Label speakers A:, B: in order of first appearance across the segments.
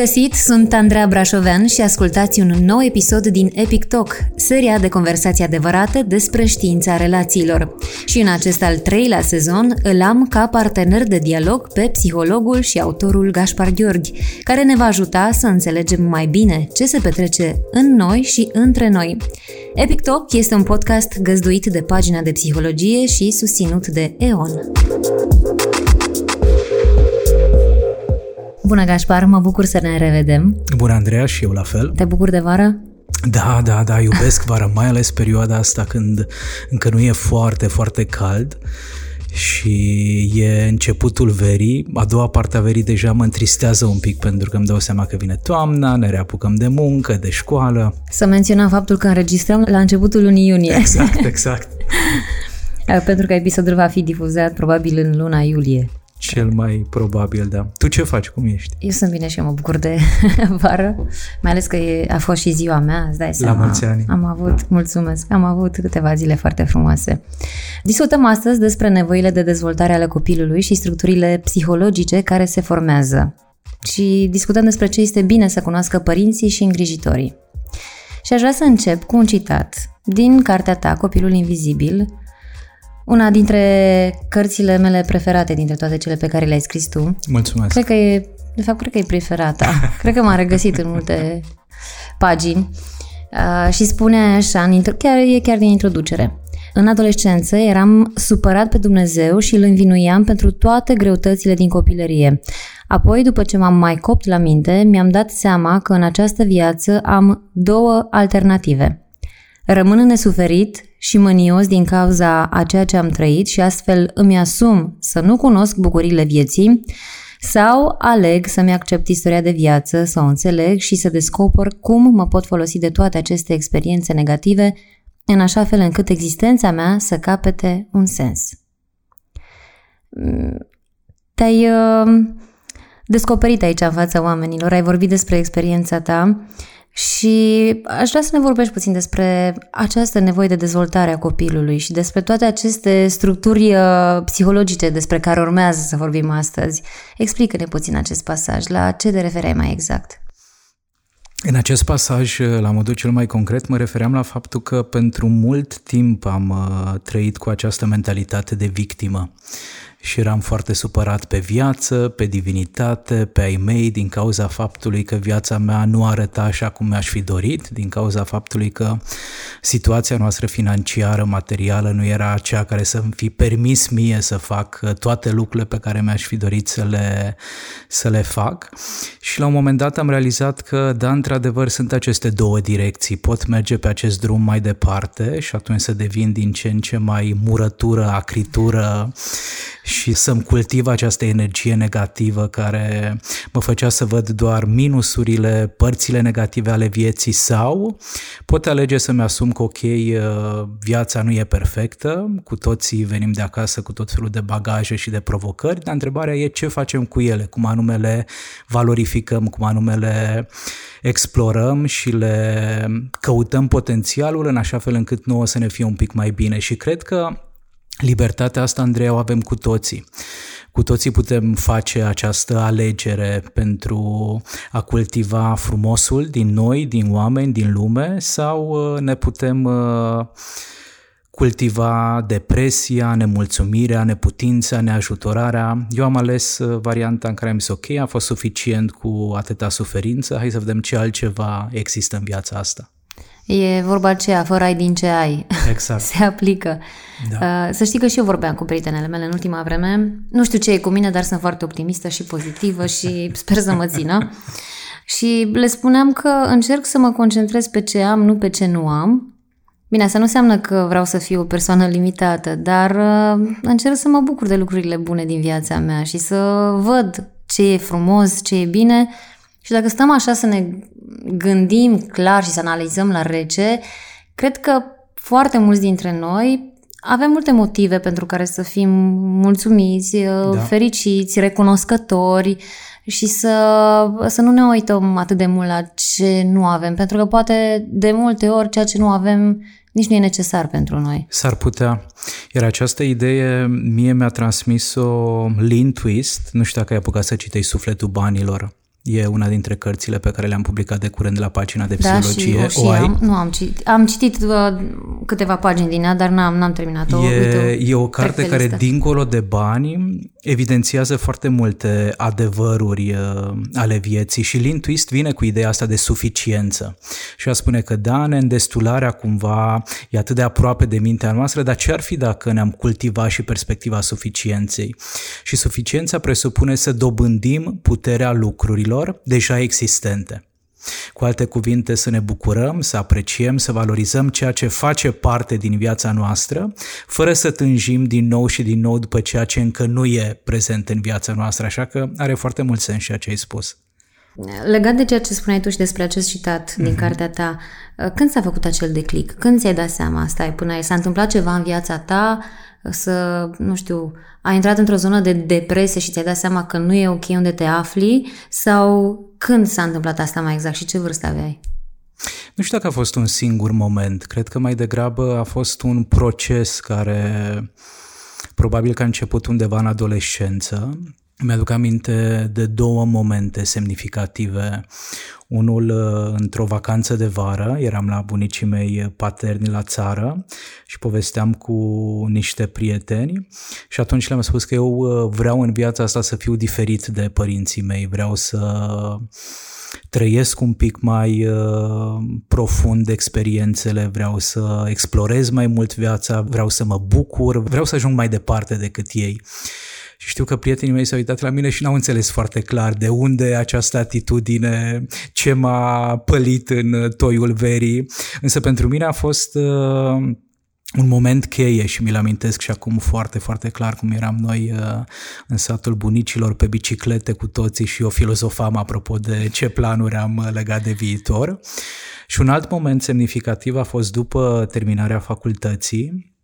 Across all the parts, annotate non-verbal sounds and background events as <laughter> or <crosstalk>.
A: găsit! Sunt Andreea Brașovean și ascultați un nou episod din Epic Talk, seria de conversații adevărate despre știința relațiilor. Și în acest al treilea sezon îl am ca partener de dialog pe psihologul și autorul Gaspar Gheorghi, care ne va ajuta să înțelegem mai bine ce se petrece în noi și între noi. Epic Talk este un podcast găzduit de pagina de psihologie și susținut de EON. Bună, Gașpar, mă bucur să ne revedem.
B: Bună, Andreea, și eu la fel.
A: Te bucur de vară?
B: Da, da, da, iubesc vara, mai ales perioada asta când încă nu e foarte, foarte cald și e începutul verii. A doua parte a verii deja mă întristează un pic pentru că îmi dau seama că vine toamna, ne reapucăm de muncă, de școală.
A: Să menționăm faptul că înregistrăm la începutul lunii iunie.
B: Exact, exact. <laughs>
A: pentru că episodul va fi difuzat probabil în luna iulie.
B: Cel mai probabil, da. Tu ce faci? Cum ești?
A: Eu sunt bine și eu mă bucur de <laughs> vară, mai ales că e, a fost și ziua mea, îți dai seama.
B: La mulți ani.
A: Am avut, mulțumesc, am avut câteva zile foarte frumoase. Discutăm astăzi despre nevoile de dezvoltare ale copilului și structurile psihologice care se formează. Și discutăm despre ce este bine să cunoască părinții și îngrijitorii. Și aș vrea să încep cu un citat din cartea ta, Copilul Invizibil, una dintre cărțile mele preferate dintre toate cele pe care le-ai scris tu.
B: Mulțumesc.
A: Cred că e, de fapt, cred că e preferata. <laughs> cred că m-a regăsit în multe pagini. Uh, și spune așa, în intro- chiar, e chiar din introducere. În adolescență eram supărat pe Dumnezeu și îl învinuiam pentru toate greutățile din copilărie. Apoi, după ce m-am mai copt la minte, mi-am dat seama că în această viață am două alternative. Rămân nesuferit și mânios din cauza a ceea ce am trăit și astfel îmi asum să nu cunosc bucurile vieții sau aleg să-mi accept istoria de viață, să o înțeleg și să descoper cum mă pot folosi de toate aceste experiențe negative în așa fel încât existența mea să capete un sens. Te-ai uh, descoperit aici în fața oamenilor, ai vorbit despre experiența ta și aș vrea să ne vorbești puțin despre această nevoie de dezvoltare a copilului și despre toate aceste structuri uh, psihologice despre care urmează să vorbim astăzi. Explică-ne puțin acest pasaj. La ce te referai mai exact?
B: În acest pasaj, uh, la modul cel mai concret, mă refeream la faptul că pentru mult timp am uh, trăit cu această mentalitate de victimă și eram foarte supărat pe viață, pe divinitate, pe ai mei, din cauza faptului că viața mea nu arăta așa cum mi-aș fi dorit, din cauza faptului că situația noastră financiară, materială, nu era aceea care să-mi fi permis mie să fac toate lucrurile pe care mi-aș fi dorit să le, să le fac. Și la un moment dat am realizat că, da, într-adevăr, sunt aceste două direcții. Pot merge pe acest drum mai departe și atunci să devin din ce în ce mai murătură, acritură, și să-mi cultiv această energie negativă care mă făcea să văd doar minusurile, părțile negative ale vieții sau pot alege să-mi asum că ok, uh, viața nu e perfectă, cu toții venim de acasă cu tot felul de bagaje și de provocări, dar întrebarea e ce facem cu ele, cum anume le valorificăm, cum anume le explorăm și le căutăm potențialul în așa fel încât nouă să ne fie un pic mai bine. Și cred că Libertatea asta, Andrei, o avem cu toții. Cu toții putem face această alegere pentru a cultiva frumosul din noi, din oameni, din lume sau uh, ne putem uh, cultiva depresia, nemulțumirea, neputința, neajutorarea. Eu am ales uh, varianta în care am zis ok, a fost suficient cu atâta suferință, hai să vedem ce altceva există în viața asta.
A: E vorba aceea, fără ai din ce ai. <laughs>
B: Exact.
A: Se aplică. Da. Uh, să știi că și eu vorbeam cu prietenele mele în ultima vreme. Nu știu ce e cu mine, dar sunt foarte optimistă și pozitivă și <laughs> sper să mă țină. și le spuneam că încerc să mă concentrez pe ce am, nu pe ce nu am. Bine, asta nu înseamnă că vreau să fiu o persoană limitată, dar uh, încerc să mă bucur de lucrurile bune din viața mea și să văd ce e frumos, ce e bine. Și dacă stăm așa să ne gândim clar și să analizăm la rece, cred că foarte mulți dintre noi avem multe motive pentru care să fim mulțumiți, da. fericiți, recunoscători și să, să nu ne uităm atât de mult la ce nu avem, pentru că poate de multe ori ceea ce nu avem nici nu e necesar pentru noi.
B: S-ar putea. Iar această idee mie mi-a transmis-o Lynn Twist, nu știu dacă ai apucat să citești Sufletul Banilor E una dintre cărțile pe care le-am publicat de curând la pagina de psihologie.
A: Da, și, și o ai? Am, nu am citit. Am citit uh, câteva pagini din ea, dar n-am, n-am terminat-o.
B: E, Uite, e o carte care, dincolo de bani, evidențiază foarte multe adevăruri uh, ale vieții și Lin Twist vine cu ideea asta de suficiență. Și a spune că da, neîndestularea cumva e atât de aproape de mintea noastră, dar ce ar fi dacă ne-am cultivat și perspectiva suficienței? Și suficiența presupune să dobândim puterea lucrurilor deja existente. Cu alte cuvinte, să ne bucurăm, să apreciem, să valorizăm ceea ce face parte din viața noastră, fără să tânjim din nou și din nou după ceea ce încă nu e prezent în viața noastră, așa că are foarte mult sens ceea ce ai spus.
A: Legat de ceea ce spuneai tu și despre acest citat mm-hmm. din mhm. cartea ta, când s-a făcut acel declic? Când ți-ai dat seama asta? Până ai s-a întâmplat ceva în viața ta să, nu știu, ai intrat într-o zonă de depresie și ți-ai dat seama că nu e ok unde te afli sau când s-a întâmplat asta mai exact și ce vârstă aveai?
B: Nu știu dacă a fost un singur moment. Cred că mai degrabă a fost un proces care probabil că a început undeva în adolescență. Mi-aduc aminte de două momente semnificative. Unul uh, într-o vacanță de vară, eram la bunicii mei paterni la țară și povesteam cu niște prieteni și atunci le-am spus că eu uh, vreau în viața asta să fiu diferit de părinții mei, vreau să trăiesc un pic mai uh, profund experiențele, vreau să explorez mai mult viața, vreau să mă bucur, vreau să ajung mai departe decât ei. Și știu că prietenii mei s-au uitat la mine și n-au înțeles foarte clar de unde această atitudine, ce m-a pălit în toiul verii. Însă pentru mine a fost uh, un moment cheie și mi-l amintesc și acum foarte, foarte clar cum eram noi uh, în satul bunicilor pe biciclete cu toții și eu filozofam apropo de ce planuri am legat de viitor. Și un alt moment semnificativ a fost după terminarea facultății,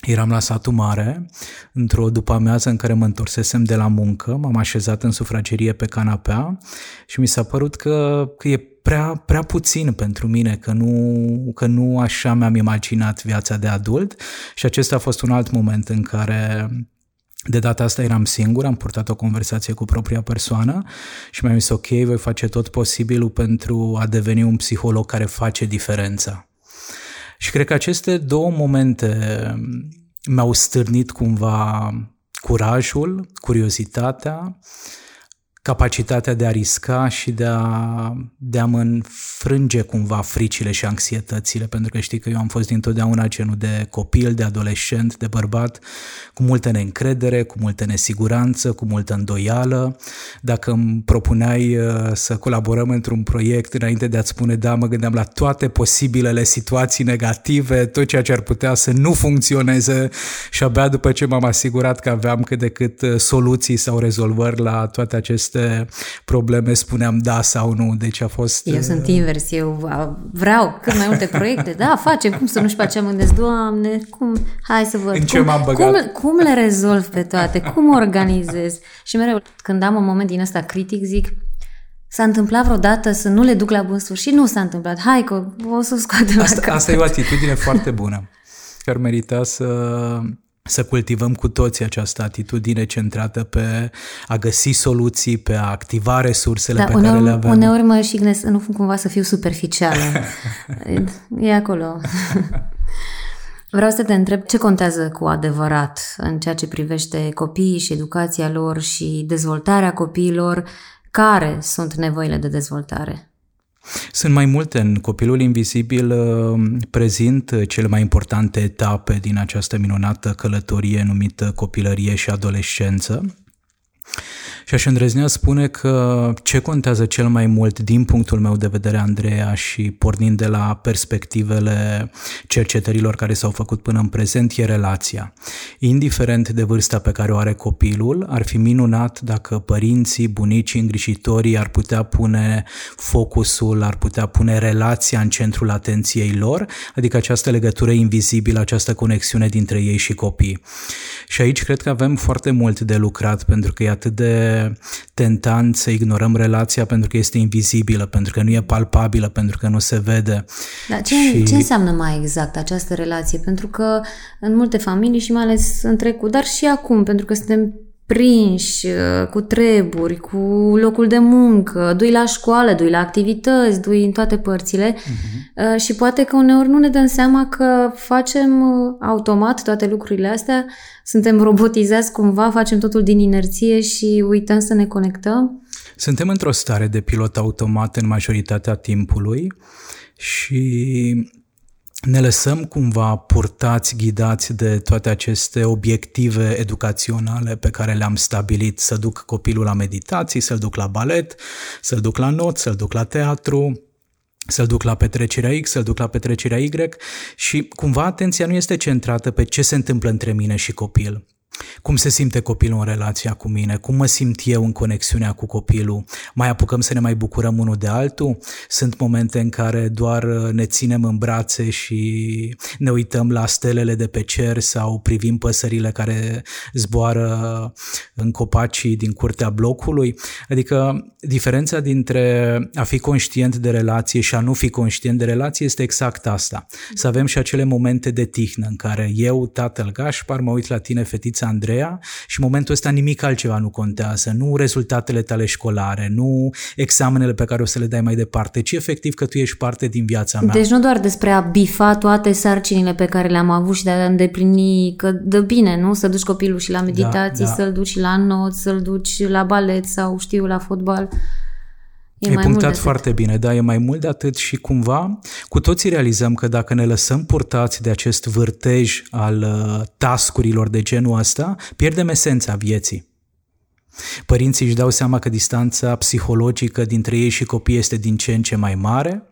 B: Eram la satul mare, într-o după-amiază în care mă întorsesem de la muncă, m-am așezat în sufragerie pe canapea și mi s-a părut că, că e prea, prea puțin pentru mine, că nu, că nu așa mi-am imaginat viața de adult. Și acesta a fost un alt moment în care de data asta eram singur, am purtat o conversație cu propria persoană și mi-am zis ok, voi face tot posibilul pentru a deveni un psiholog care face diferența și cred că aceste două momente mi-au stârnit cumva curajul, curiozitatea capacitatea de a risca și de a, de a mă înfrânge cumva fricile și anxietățile, pentru că știi că eu am fost dintotdeauna genul de copil, de adolescent, de bărbat, cu multă neîncredere, cu multă nesiguranță, cu multă îndoială. Dacă îmi propuneai uh, să colaborăm într-un proiect, înainte de a-ți spune da, mă gândeam la toate posibilele situații negative, tot ceea ce ar putea să nu funcționeze și abia după ce m-am asigurat că aveam cât de cât uh, soluții sau rezolvări la toate aceste aceste probleme spuneam da sau nu, deci a fost...
A: Eu sunt uh, invers, eu vreau cât mai multe proiecte, da, facem, cum să nu știu pe ce mă gândesc, Doamne, cum, hai să văd,
B: în
A: cum,
B: m-am băgat?
A: Cum, cum le rezolv pe toate, cum organizez și mereu când am un moment din ăsta critic zic, S-a întâmplat vreodată să nu le duc la bun sfârșit? Nu s-a întâmplat. Hai că o să scoatem
B: asta, asta e o atitudine foarte bună. Care merita să să cultivăm cu toții această atitudine centrată pe a găsi soluții, pe a activa resursele da, pe
A: uneori,
B: care le avem.
A: Uneori mă și gândesc, nu cumva să fiu superficială. <laughs> e acolo. <laughs> Vreau să te întreb ce contează cu adevărat în ceea ce privește copiii și educația lor și dezvoltarea copiilor, care sunt nevoile de dezvoltare?
B: Sunt mai multe. În Copilul Invizibil uh, prezint cele mai importante etape din această minunată călătorie numită copilărie și adolescență. Și aș îndrăznea spune că ce contează cel mai mult din punctul meu de vedere, Andreea, și pornind de la perspectivele cercetărilor care s-au făcut până în prezent, e relația. Indiferent de vârsta pe care o are copilul, ar fi minunat dacă părinții, bunicii, îngrijitorii ar putea pune focusul, ar putea pune relația în centrul atenției lor, adică această legătură invizibilă, această conexiune dintre ei și copii. Și aici cred că avem foarte mult de lucrat, pentru că e atât de tentant să ignorăm relația pentru că este invizibilă, pentru că nu e palpabilă, pentru că nu se vede.
A: Dar ce, și... ce înseamnă mai exact această relație? Pentru că în multe familii și mai ales în trecut, dar și acum, pentru că suntem prinși uh, cu treburi, cu locul de muncă, dui la școală, dui la activități, dui în toate părțile uh-huh. și poate că uneori nu ne dăm seama că facem uh, automat toate lucrurile astea, suntem robotizați cumva, facem totul din inerție și uităm să ne conectăm.
B: Suntem într-o stare de pilot automat în majoritatea timpului și ne lăsăm cumva purtați, ghidați de toate aceste obiective educaționale pe care le-am stabilit, să duc copilul la meditații, să-l duc la balet, să-l duc la not, să-l duc la teatru, să-l duc la petrecerea X, să-l duc la petrecerea Y și cumva atenția nu este centrată pe ce se întâmplă între mine și copil. Cum se simte copilul în relația cu mine? Cum mă simt eu în conexiunea cu copilul? Mai apucăm să ne mai bucurăm unul de altul? Sunt momente în care doar uh, ne ținem în brațe și ne uităm la stelele de pe cer sau privim păsările care zboară în copacii din curtea blocului? Adică diferența dintre a fi conștient de relație și a nu fi conștient de relație este exact asta. Să avem și acele momente de tihnă în care eu, tatăl Gașpar, mă uit la tine, fetița Andreea și în momentul ăsta nimic altceva nu contează, nu rezultatele tale școlare, nu examenele pe care o să le dai mai departe, ci efectiv că tu ești parte din viața mea.
A: Deci nu doar despre a bifa toate sarcinile pe care le-am avut și de a îndeplini, că dă bine, nu? Să duci copilul și la meditații, da, da. să-l duci la not, să-l duci la balet sau știu, la fotbal.
B: E Ai punctat foarte bine, da, e mai mult de atât și cumva cu toții realizăm că dacă ne lăsăm purtați de acest vârtej al uh, tascurilor de genul ăsta, pierdem esența vieții. Părinții își dau seama că distanța psihologică dintre ei și copii este din ce în ce mai mare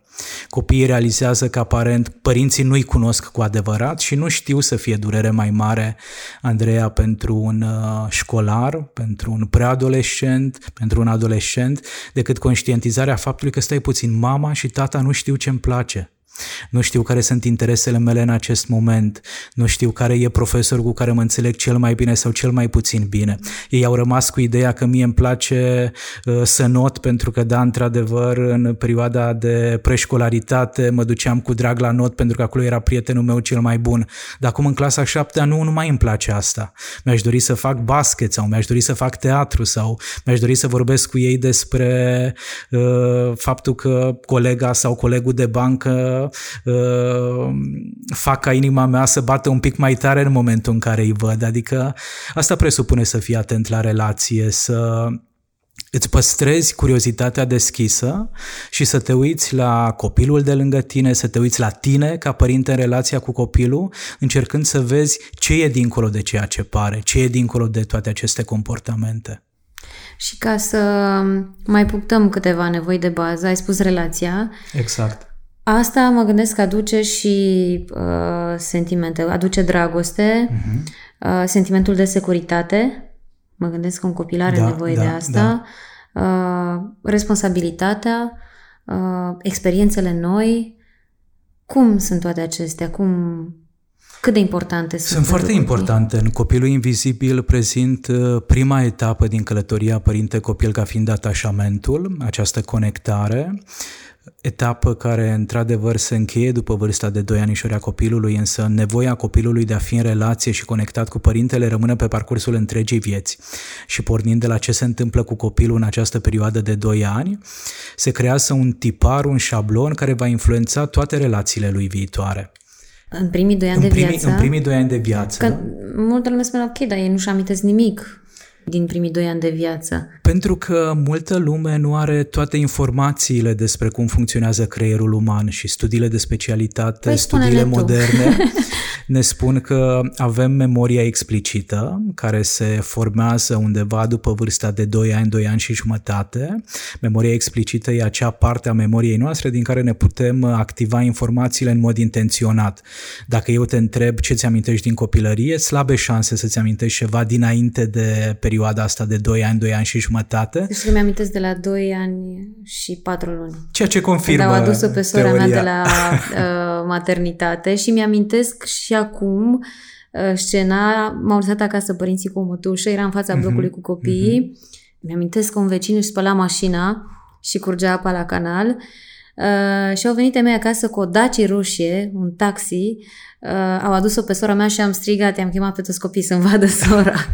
B: Copiii realizează că aparent părinții nu-i cunosc cu adevărat și nu știu să fie durere mai mare, Andreea, pentru un uh, școlar, pentru un preadolescent, pentru un adolescent, decât conștientizarea faptului că stai puțin, mama și tata nu știu ce-mi place. Nu știu care sunt interesele mele în acest moment, nu știu care e profesorul cu care mă înțeleg cel mai bine sau cel mai puțin bine. Ei au rămas cu ideea că mie îmi place uh, să not pentru că, da, într-adevăr, în perioada de preșcolaritate mă duceam cu drag la not pentru că acolo era prietenul meu cel mai bun. Dar acum în clasa șaptea nu, nu mai îmi place asta. Mi-aș dori să fac basket sau mi-aș dori să fac teatru sau mi-aș dori să vorbesc cu ei despre uh, faptul că colega sau colegul de bancă uh, fac ca inima mea să bată un pic mai tare în momentul în care îi văd. Adică asta presupune să fii atent la relație, să îți păstrezi curiozitatea deschisă și să te uiți la copilul de lângă tine, să te uiți la tine ca părinte în relația cu copilul, încercând să vezi ce e dincolo de ceea ce pare, ce e dincolo de toate aceste comportamente.
A: Și ca să mai punctăm câteva nevoi de bază, ai spus relația.
B: Exact.
A: Asta mă gândesc că aduce și uh, sentimente, aduce dragoste, uh-huh. uh, sentimentul de securitate. Mă gândesc că un copil are da, nevoie da, de asta. Da. Uh, responsabilitatea, uh, experiențele noi. Cum sunt toate acestea? Cum, cât de importante sunt?
B: Sunt foarte importante. În Copilul Invizibil prezint uh, prima etapă din călătoria părinte-copil ca fiind atașamentul, această conectare. Uh, etapă care într-adevăr se încheie după vârsta de 2 anișori a copilului, însă nevoia copilului de a fi în relație și conectat cu părintele rămâne pe parcursul întregii vieți. Și pornind de la ce se întâmplă cu copilul în această perioadă de 2 ani, se creează un tipar, un șablon care va influența toate relațiile lui viitoare.
A: În primii doi ani în de primii, viață?
B: În primii doi ani de viață.
A: Că multă lume spune, ok, dar ei nu-și amintesc nimic din primii doi ani de viață?
B: Pentru că multă lume nu are toate informațiile despre cum funcționează creierul uman și studiile de specialitate, păi studiile moderne <laughs> ne spun că avem memoria explicită care se formează undeva după vârsta de 2 ani, 2 ani și jumătate. Memoria explicită e acea parte a memoriei noastre din care ne putem activa informațiile în mod intenționat. Dacă eu te întreb ce ți amintești din copilărie, slabe șanse să-ți amintești ceva dinainte de perioada asta de 2 ani, 2 ani și jumătate.
A: Deci îmi amintesc de la 2 ani și 4 luni.
B: Ceea ce confirmă
A: Când au adus-o pe sora mea de la <laughs> uh, maternitate și mi-amintesc și acum uh, scena, m-au lăsat acasă părinții cu o mătușă, era în fața uh-huh, blocului cu copiii, uh-huh. mi-amintesc că un vecin își spăla mașina și curgea apa la canal Uh, și au venit mei acasă cu o Daci roșie, un taxi, uh, au adus-o pe sora mea și am strigat, i-am chemat pe toți copiii să-mi vadă sora. <laughs>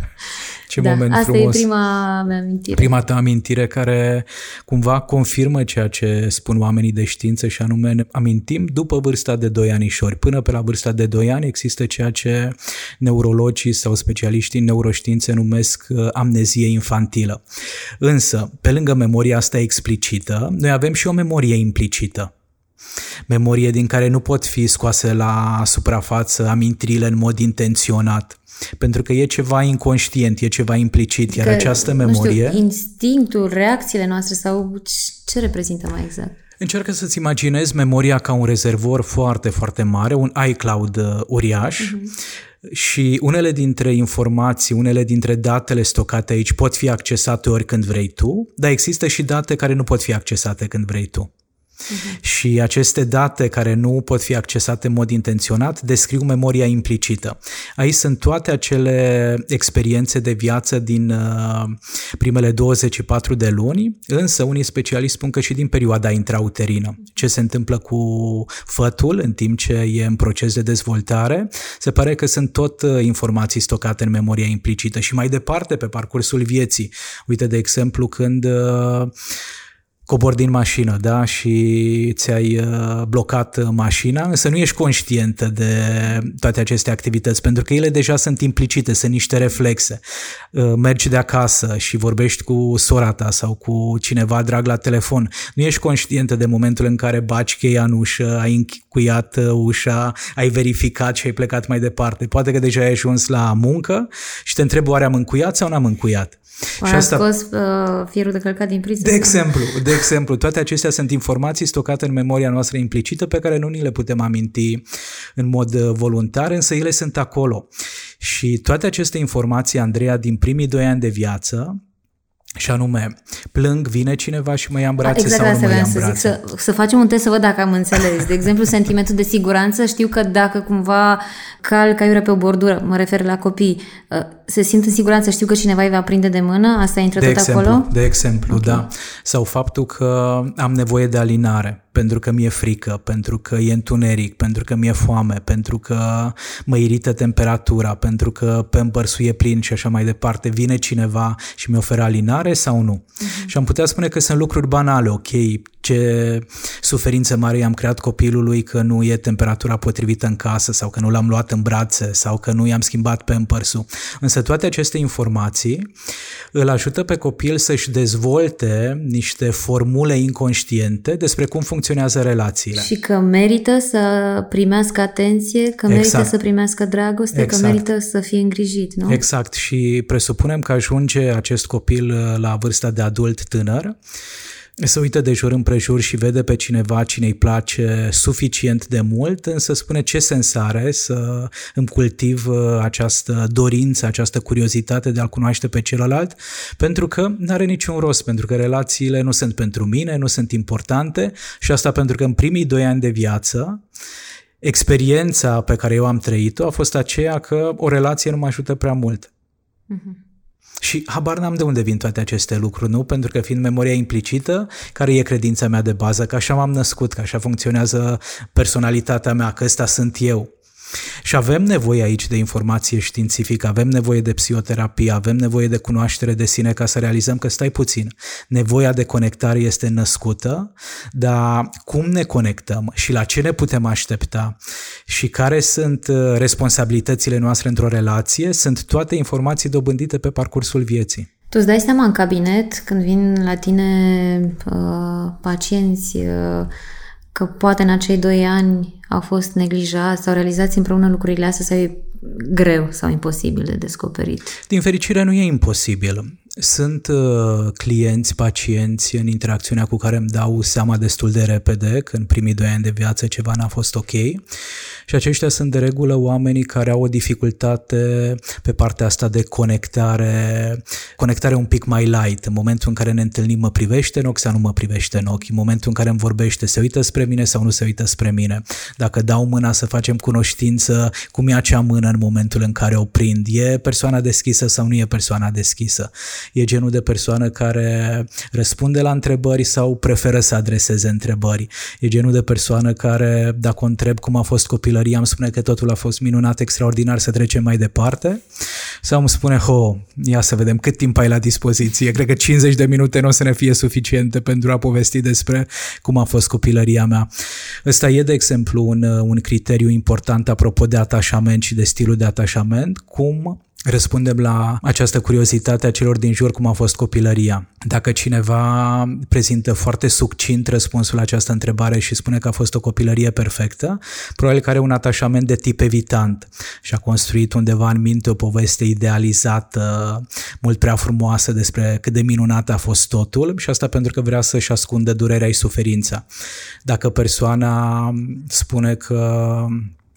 B: Ce
A: da,
B: moment
A: asta
B: frumos.
A: e prima mea amintire.
B: Prima ta amintire care cumva confirmă ceea ce spun oamenii de știință și anume ne amintim după vârsta de 2 anișori. Până pe la vârsta de 2 ani există ceea ce neurologii sau specialiștii în neuroștiințe numesc uh, amnezie infantilă. Însă, pe lângă memoria asta explicită, noi avem și o memorie implicită memorie din care nu pot fi scoase la suprafață amintirile în mod intenționat. Pentru că e ceva inconștient, e ceva implicit, iar
A: că,
B: această memorie...
A: Nu știu, instinctul, reacțiile noastre sau ce reprezintă mai exact?
B: Încearcă să-ți imaginezi memoria ca un rezervor foarte, foarte mare, un iCloud uh, uriaș, uh-huh. și unele dintre informații, unele dintre datele stocate aici pot fi accesate oricând vrei tu, dar există și date care nu pot fi accesate când vrei tu. Uh-huh. Și aceste date care nu pot fi accesate în mod intenționat descriu memoria implicită. Aici sunt toate acele experiențe de viață din uh, primele 24 de luni, însă unii specialiști spun că și din perioada intrauterină. Ce se întâmplă cu fătul în timp ce e în proces de dezvoltare, se pare că sunt tot uh, informații stocate în memoria implicită și mai departe pe parcursul vieții. Uite, de exemplu, când uh, cobori din mașină, da, și ți-ai uh, blocat uh, mașina, însă nu ești conștientă de toate aceste activități, pentru că ele deja sunt implicite, sunt niște reflexe. Uh, mergi de acasă și vorbești cu sora ta sau cu cineva drag la telefon, nu ești conștientă de momentul în care baci cheia în ușă, ai încuiat ușa, ai verificat și ai plecat mai departe. Poate că deja ai ajuns la muncă și te întrebi oare am încuiat sau n-am încuiat.
A: Și asta... scos uh, fierul de călcat din priză.
B: De exemplu, de exemplu, toate acestea sunt informații stocate în memoria noastră implicită pe care nu ni le putem aminti în mod uh, voluntar, însă ele sunt acolo. Și toate aceste informații, Andreea, din primii doi ani de viață, și anume, plâng, vine cineva și mă ia în brațe
A: exact
B: sau nu mă ia în
A: să
B: brațe.
A: Zic, să, să facem un test să văd dacă am înțeles. De exemplu, sentimentul de siguranță, știu că dacă cumva cal caiurea pe o bordură, mă refer la copii, uh, se simt în siguranță, știu că cineva îi va prinde de mână, asta intră
B: de
A: tot
B: exemplu,
A: acolo?
B: De exemplu, okay. da. Sau faptul că am nevoie de alinare pentru că mi-e frică, pentru că e întuneric, pentru că mi-e foame, pentru că mă irită temperatura, pentru că pe e plin și așa mai departe, vine cineva și mi oferă alinare sau nu? Uh-huh. Și am putea spune că sunt lucruri banale, ok, ce suferință mare i-am creat copilului că nu e temperatura potrivită în casă sau că nu l-am luat în brațe sau că nu i-am schimbat pe împărsul. Însă toate aceste informații îl ajută pe copil să-și dezvolte niște formule inconștiente despre cum funcționează relațiile.
A: Și că merită să primească atenție, că merită exact. să primească dragoste, exact. că merită să fie îngrijit, nu?
B: Exact. Și presupunem că ajunge acest copil la vârsta de adult tânăr se uită de jur împrejur și vede pe cineva cine îi place suficient de mult, însă spune ce sens are să îmi cultiv uh, această dorință, această curiozitate de a-l cunoaște pe celălalt, pentru că nu are niciun rost, pentru că relațiile nu sunt pentru mine, nu sunt importante și asta pentru că în primii doi ani de viață experiența pe care eu am trăit-o a fost aceea că o relație nu mă ajută prea mult. Uh-huh. Și habar n-am de unde vin toate aceste lucruri, nu? Pentru că fiind memoria implicită, care e credința mea de bază, că așa m-am născut, că așa funcționează personalitatea mea, că ăsta sunt eu. Și avem nevoie aici de informație științifică, avem nevoie de psihoterapie, avem nevoie de cunoaștere de sine ca să realizăm că stai puțin. Nevoia de conectare este născută, dar cum ne conectăm și la ce ne putem aștepta și care sunt uh, responsabilitățile noastre într-o relație, sunt toate informații dobândite pe parcursul vieții.
A: Tu îți dai seama în cabinet, când vin la tine uh, pacienți uh, că poate în acei doi ani au fost neglijați sau realizați împreună lucrurile astea sau e greu sau imposibil de descoperit?
B: Din fericire nu e imposibil. Sunt uh, clienți, pacienți în interacțiunea cu care îmi dau seama destul de repede că în primii doi ani de viață ceva n-a fost ok și aceștia sunt de regulă oamenii care au o dificultate pe partea asta de conectare, conectare un pic mai light. În momentul în care ne întâlnim mă privește în ochi sau nu mă privește în ochi, în momentul în care îmi vorbește se uită spre mine sau nu se uită spre mine. Dacă dau mâna să facem cunoștință, cum e acea mână în momentul în care o prind, e persoana deschisă sau nu e persoana deschisă e genul de persoană care răspunde la întrebări sau preferă să adreseze întrebări. E genul de persoană care, dacă o întreb cum a fost copilăria, îmi spune că totul a fost minunat, extraordinar, să trecem mai departe. sau îmi spune, ho, ia să vedem cât timp ai la dispoziție. Cred că 50 de minute nu o să ne fie suficiente pentru a povesti despre cum a fost copilăria mea. Ăsta e, de exemplu, un, un criteriu important apropo de atașament și de stilul de atașament, cum răspundem la această curiozitate a celor din jur cum a fost copilăria. Dacă cineva prezintă foarte succint răspunsul la această întrebare și spune că a fost o copilărie perfectă, probabil că are un atașament de tip evitant și a construit undeva în minte o poveste idealizată, mult prea frumoasă despre cât de minunat a fost totul și asta pentru că vrea să-și ascundă durerea și suferința. Dacă persoana spune că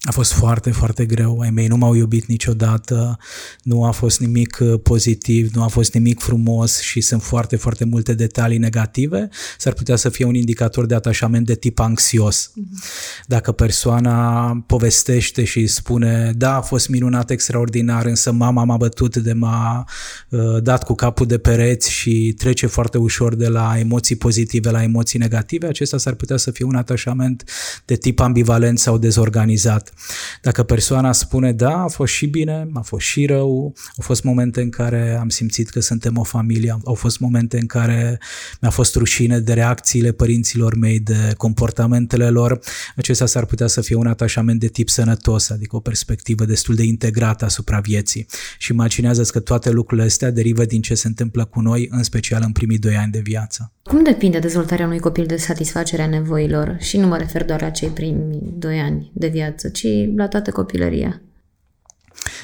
B: a fost foarte, foarte greu. Ai mei nu m-au iubit niciodată, nu a fost nimic uh, pozitiv, nu a fost nimic frumos și sunt foarte, foarte multe detalii negative, s-ar putea să fie un indicator de atașament de tip anxios. Mm-hmm. Dacă persoana povestește și spune, da, a fost minunat, extraordinar, însă mama m-a bătut de m-a uh, dat cu capul de pereți și trece foarte ușor de la emoții pozitive la emoții negative, acesta s-ar putea să fie un atașament de tip ambivalent sau dezorganizat. Dacă persoana spune da, a fost și bine, a fost și rău, au fost momente în care am simțit că suntem o familie, au fost momente în care mi-a fost rușine de reacțiile părinților mei, de comportamentele lor, acesta s-ar putea să fie un atașament de tip sănătos, adică o perspectivă destul de integrată asupra vieții. Și imaginează că toate lucrurile astea derivă din ce se întâmplă cu noi, în special în primii doi ani de viață.
A: Cum depinde dezvoltarea unui copil de satisfacerea nevoilor? Și nu mă refer doar la cei primi doi ani de viață, ci la toată copilăria.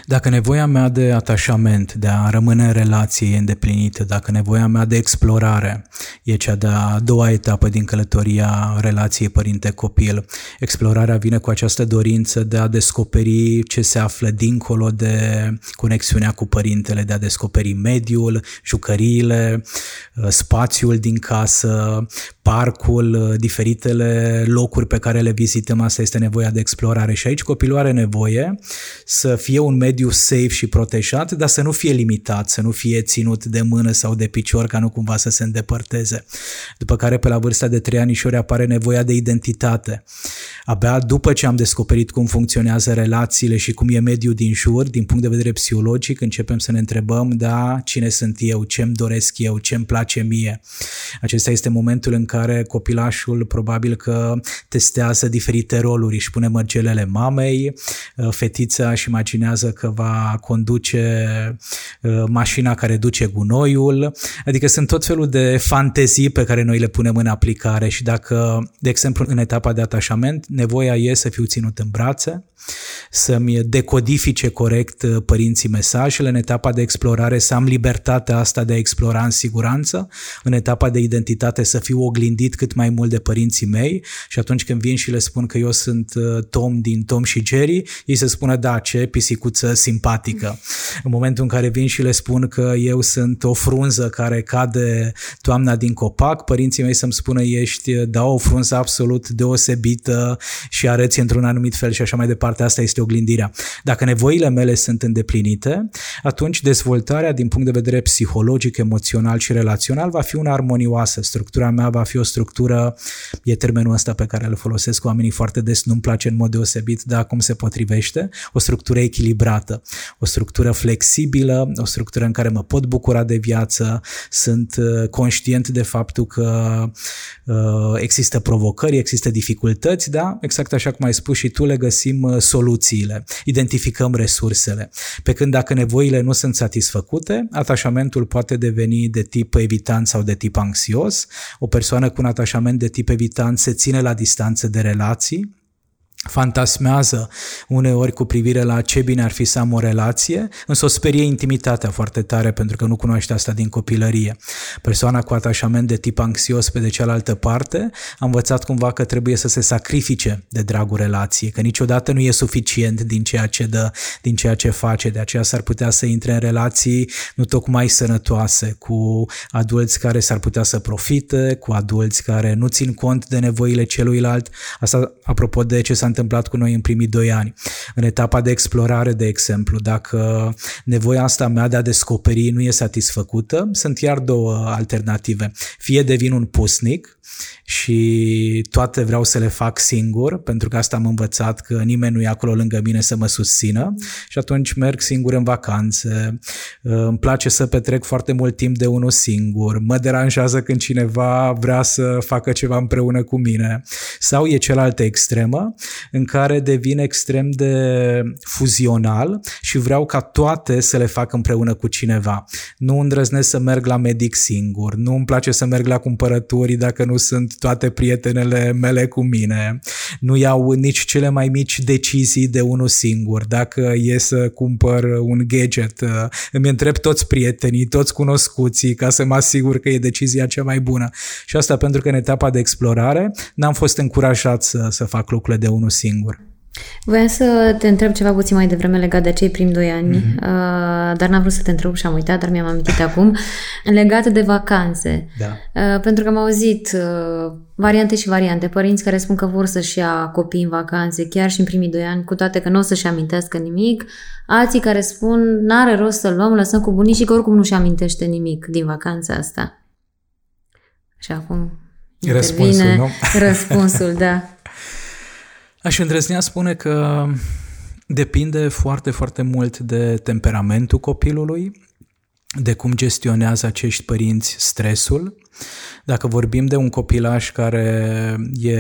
B: Dacă nevoia mea de atașament, de a rămâne în relație e îndeplinită, dacă nevoia mea de explorare e cea de-a doua etapă din călătoria relației părinte-copil, explorarea vine cu această dorință de a descoperi ce se află dincolo de conexiunea cu părintele, de a descoperi mediul, jucăriile, spațiul din casă, parcul, diferitele locuri pe care le vizităm, asta este nevoia de explorare. Și aici copilul are nevoie să fie un mediu safe și protejat, dar să nu fie limitat, să nu fie ținut de mână sau de picior ca nu cumva să se îndepărteze. După care pe la vârsta de 3 anișori apare nevoia de identitate. Abia după ce am descoperit cum funcționează relațiile și cum e mediul din jur, din punct de vedere psihologic, începem să ne întrebăm, da, cine sunt eu, ce-mi doresc eu, ce-mi place mie. Acesta este momentul în care copilașul probabil că testează diferite roluri, își pune mărgelele mamei, fetița și imaginează că va conduce uh, mașina care duce gunoiul, adică sunt tot felul de fantezii pe care noi le punem în aplicare și dacă, de exemplu, în etapa de atașament, nevoia e să fiu ținut în brațe, să-mi decodifice corect uh, părinții mesajele, în etapa de explorare să am libertatea asta de a explora în siguranță, în etapa de identitate să fiu oglindit cât mai mult de părinții mei și atunci când vin și le spun că eu sunt uh, Tom din Tom și Jerry, ei se spună da, ce pisicuță simpatică. În momentul în care vin și le spun că eu sunt o frunză care cade toamna din copac, părinții mei să-mi spună ești da o frunză absolut deosebită și arăți într-un anumit fel și așa mai departe. Asta este oglindirea. Dacă nevoile mele sunt îndeplinite, atunci dezvoltarea din punct de vedere psihologic, emoțional și relațional va fi una armonioasă. Structura mea va fi o structură, e termenul ăsta pe care îl folosesc cu oamenii foarte des, nu-mi place în mod deosebit, dar cum se potrivește, o structură echilibrată, o structură flexibilă, o structură în care mă pot bucura de viață, sunt uh, conștient de faptul că uh, există provocări, există dificultăți, da? Exact așa cum ai spus și tu, le găsim uh, soluțiile, identificăm resursele. Pe când dacă nevoile nu sunt satisfăcute, atașamentul poate deveni de tip evitant sau de tip anxios. O persoană cu un atașament de tip evitant se ține la distanță de relații, fantasmează uneori cu privire la ce bine ar fi să am o relație, însă o sperie intimitatea foarte tare pentru că nu cunoaște asta din copilărie. Persoana cu atașament de tip anxios pe de cealaltă parte a învățat cumva că trebuie să se sacrifice de dragul relației, că niciodată nu e suficient din ceea ce dă, din ceea ce face, de aceea s-ar putea să intre în relații nu tocmai sănătoase cu adulți care s-ar putea să profite, cu adulți care nu țin cont de nevoile celuilalt. Asta apropo de ce s-a întâmplat cu noi în primii doi ani. În etapa de explorare, de exemplu, dacă nevoia asta mea de a descoperi nu e satisfăcută, sunt iar două alternative. Fie devin un pusnic, și toate vreau să le fac singur, pentru că asta am învățat că nimeni nu e acolo lângă mine să mă susțină și atunci merg singur în vacanțe. Îmi place să petrec foarte mult timp de unul singur. Mă deranjează când cineva vrea să facă ceva împreună cu mine. Sau e cealaltă extremă în care devin extrem de fuzional și vreau ca toate să le fac împreună cu cineva. Nu îndrăznesc să merg la medic singur, nu îmi place să merg la cumpărături dacă nu sunt toate prietenele mele cu mine, nu iau nici cele mai mici decizii de unul singur. Dacă e să cumpăr un gadget, îmi întreb toți prietenii, toți cunoscuții ca să mă asigur că e decizia cea mai bună. Și asta pentru că în etapa de explorare n-am fost încurajat să, să fac lucrurile de unul singur.
A: Voiam să te întreb ceva puțin mai devreme legat de acei primi doi ani, mm-hmm. uh, dar n-am vrut să te întreb și am uitat, dar mi-am amintit acum, legat de vacanțe.
B: Da.
A: Uh, pentru că am auzit uh, variante și variante, părinți care spun că vor să-și ia copii în vacanțe, chiar și în primii doi ani, cu toate că nu o să-și amintească nimic, alții care spun n-are rost să-l luăm, lăsăm cu bunicii, că oricum nu-și amintește nimic din vacanța asta. Și acum
B: Răspunsul, nu? <laughs>
A: răspunsul, da. <laughs>
B: Aș îndrăznea spune că depinde foarte, foarte mult de temperamentul copilului, de cum gestionează acești părinți stresul. Dacă vorbim de un copilaș care e,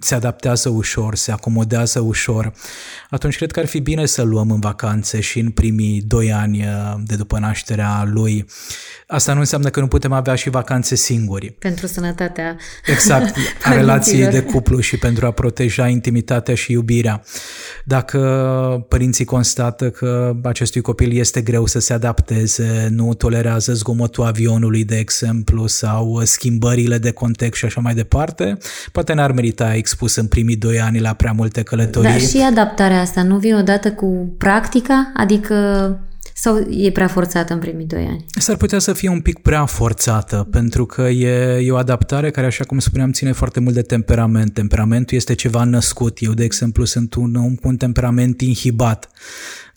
B: se adaptează ușor, se acomodează ușor, atunci cred că ar fi bine să luăm în vacanțe și în primii doi ani de după nașterea lui Asta nu înseamnă că nu putem avea și vacanțe singuri.
A: Pentru sănătatea
B: Exact, <laughs> a relației de cuplu și pentru a proteja intimitatea și iubirea. Dacă părinții constată că acestui copil este greu să se adapteze, nu tolerează zgomotul avionului, de exemplu, sau schimbările de context și așa mai departe, poate n-ar merita expus în primii doi ani la prea multe călătorii.
A: Dar și adaptarea asta nu vine odată cu practica? Adică sau e prea forțată în primii doi ani?
B: S-ar putea să fie un pic prea forțată, pentru că e, e o adaptare care, așa cum spuneam, ține foarte mult de temperament. Temperamentul este ceva născut. Eu, de exemplu, sunt un om cu un temperament inhibat.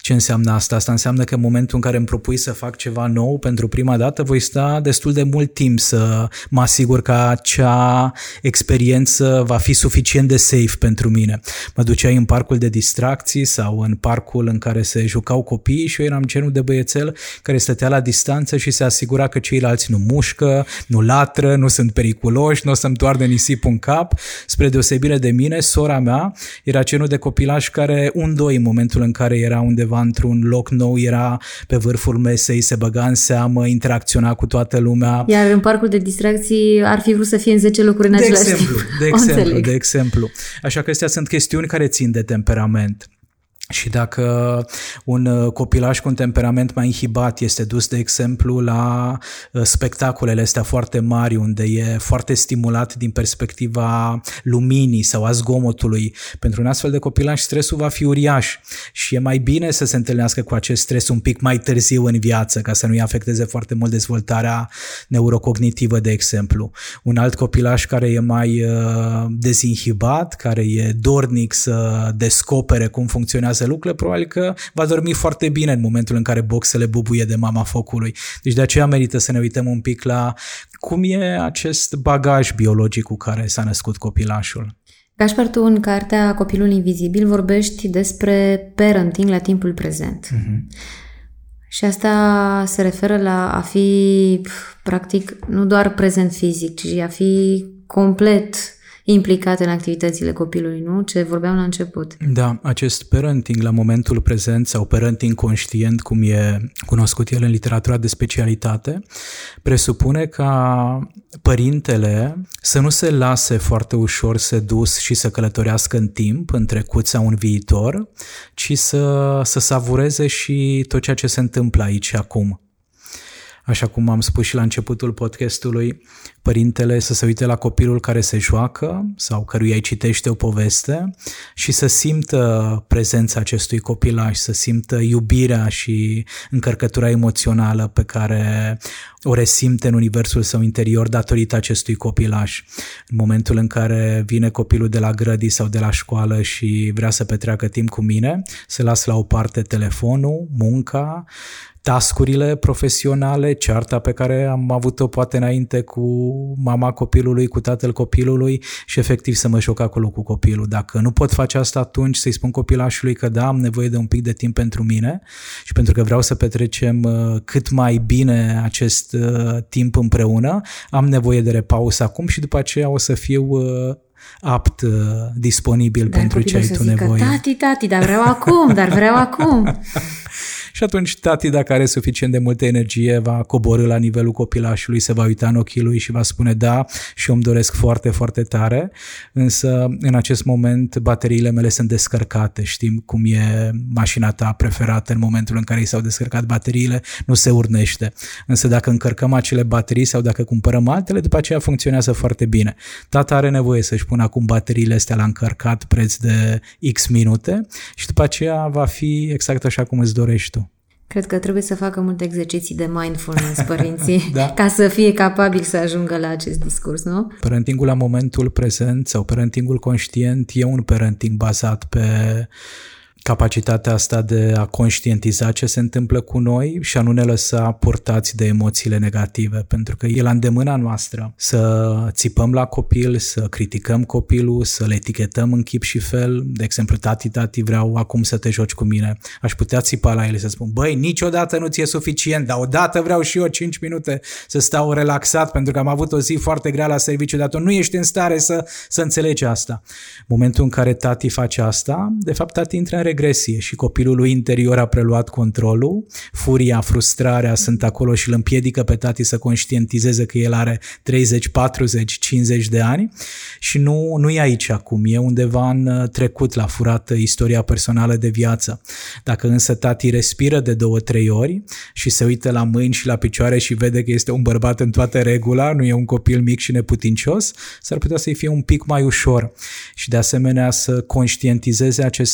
B: Ce înseamnă asta? Asta înseamnă că în momentul în care îmi propui să fac ceva nou pentru prima dată, voi sta destul de mult timp să mă asigur că acea experiență va fi suficient de safe pentru mine. Mă duceai în parcul de distracții sau în parcul în care se jucau copiii și eu eram genul de băiețel care stătea la distanță și se asigura că ceilalți nu mușcă, nu latră, nu sunt periculoși, nu o să-mi toarne nisipul în cap. Spre deosebire de mine, sora mea era genul de copilaș care un doi în momentul în care era undeva undeva într-un loc nou, era pe vârful mesei, se băga în seamă, interacționa cu toată lumea.
A: Iar în parcul de distracții ar fi vrut să fie în 10 locuri în de același
B: exemplu, timp. De <laughs> exemplu, de exemplu. Așa că astea sunt chestiuni care țin de temperament. Și dacă un uh, copilaș cu un temperament mai inhibat este dus, de exemplu, la uh, spectacolele astea foarte mari, unde e foarte stimulat din perspectiva luminii sau a zgomotului, pentru un astfel de copilaș stresul va fi uriaș și e mai bine să se întâlnească cu acest stres un pic mai târziu în viață, ca să nu-i afecteze foarte mult dezvoltarea neurocognitivă, de exemplu. Un alt copilaș care e mai uh, dezinhibat, care e dornic să descopere cum funcționează acasă lucrurile, probabil că va dormi foarte bine în momentul în care boxele bubuie de mama focului. Deci de aceea merită să ne uităm un pic la cum e acest bagaj biologic cu care s-a născut copilașul.
A: Gașpar, tu în cartea Copilul Invizibil vorbești despre parenting la timpul prezent. Uh-huh. Și asta se referă la a fi, practic, nu doar prezent fizic, ci a fi complet implicat în activitățile copilului, nu? Ce vorbeam la început.
B: Da, acest parenting la momentul prezent sau parenting conștient, cum e cunoscut el în literatura de specialitate, presupune ca părintele să nu se lase foarte ușor sedus și să călătorească în timp, în trecut sau în viitor, ci să, să savureze și tot ceea ce se întâmplă aici acum. Așa cum am spus și la începutul podcastului, părintele să se uite la copilul care se joacă sau căruia îi citește o poveste și să simtă prezența acestui copilaș, să simtă iubirea și încărcătura emoțională pe care o resimte în universul său interior datorită acestui copilaș. În momentul în care vine copilul de la grădii sau de la școală și vrea să petreacă timp cu mine, să las la o parte telefonul, munca, tascurile profesionale, cearta pe care am avut-o poate înainte cu mama copilului, cu tatăl copilului și efectiv să mă joc acolo cu copilul. Dacă nu pot face asta atunci, să-i spun copilașului că da, am nevoie de un pic de timp pentru mine și pentru că vreau să petrecem uh, cât mai bine acest uh, timp împreună, am nevoie de repaus acum și după aceea o să fiu uh, apt, disponibil dar pentru ce ai tu nevoie.
A: Tati, tati, dar vreau acum, dar vreau acum. <laughs>
B: Și atunci tati, dacă are suficient de multă energie, va coborâ la nivelul copilașului, se va uita în ochii lui și va spune da și eu îmi doresc foarte, foarte tare, însă în acest moment bateriile mele sunt descărcate, știm cum e mașina ta preferată în momentul în care i s-au descărcat bateriile, nu se urnește. Însă dacă încărcăm acele baterii sau dacă cumpărăm altele, după aceea funcționează foarte bine. Tata are nevoie să-și pună acum bateriile astea la încărcat preț de X minute și după aceea va fi exact așa cum îți dorești tu.
A: Cred că trebuie să facă multe exerciții de mindfulness <laughs> părinții da. ca să fie capabil să ajungă la acest discurs, nu?
B: Parentingul la momentul prezent sau parentingul conștient e un parenting bazat pe capacitatea asta de a conștientiza ce se întâmplă cu noi și a nu ne lăsa purtați de emoțiile negative, pentru că e la îndemâna noastră să țipăm la copil, să criticăm copilul, să le etichetăm în chip și fel. De exemplu, tati, tati, vreau acum să te joci cu mine. Aș putea țipa la el să spun, băi, niciodată nu ți-e suficient, dar odată vreau și eu 5 minute să stau relaxat pentru că am avut o zi foarte grea la serviciu, dar tu nu ești în stare să, să înțelegi asta. Momentul în care tati face asta, de fapt tati intră în regresie și copilul lui interior a preluat controlul, furia, frustrarea sunt acolo și îl împiedică pe tati să conștientizeze că el are 30, 40, 50 de ani. Și nu, nu e aici acum, e undeva în uh, trecut la furată istoria personală de viață. Dacă însă tati respiră de două, trei ori și se uită la mâini și la picioare și vede că este un bărbat în toată regula, nu e un copil mic și neputincios, s-ar putea să-i fie un pic mai ușor. Și de asemenea să conștientizeze acest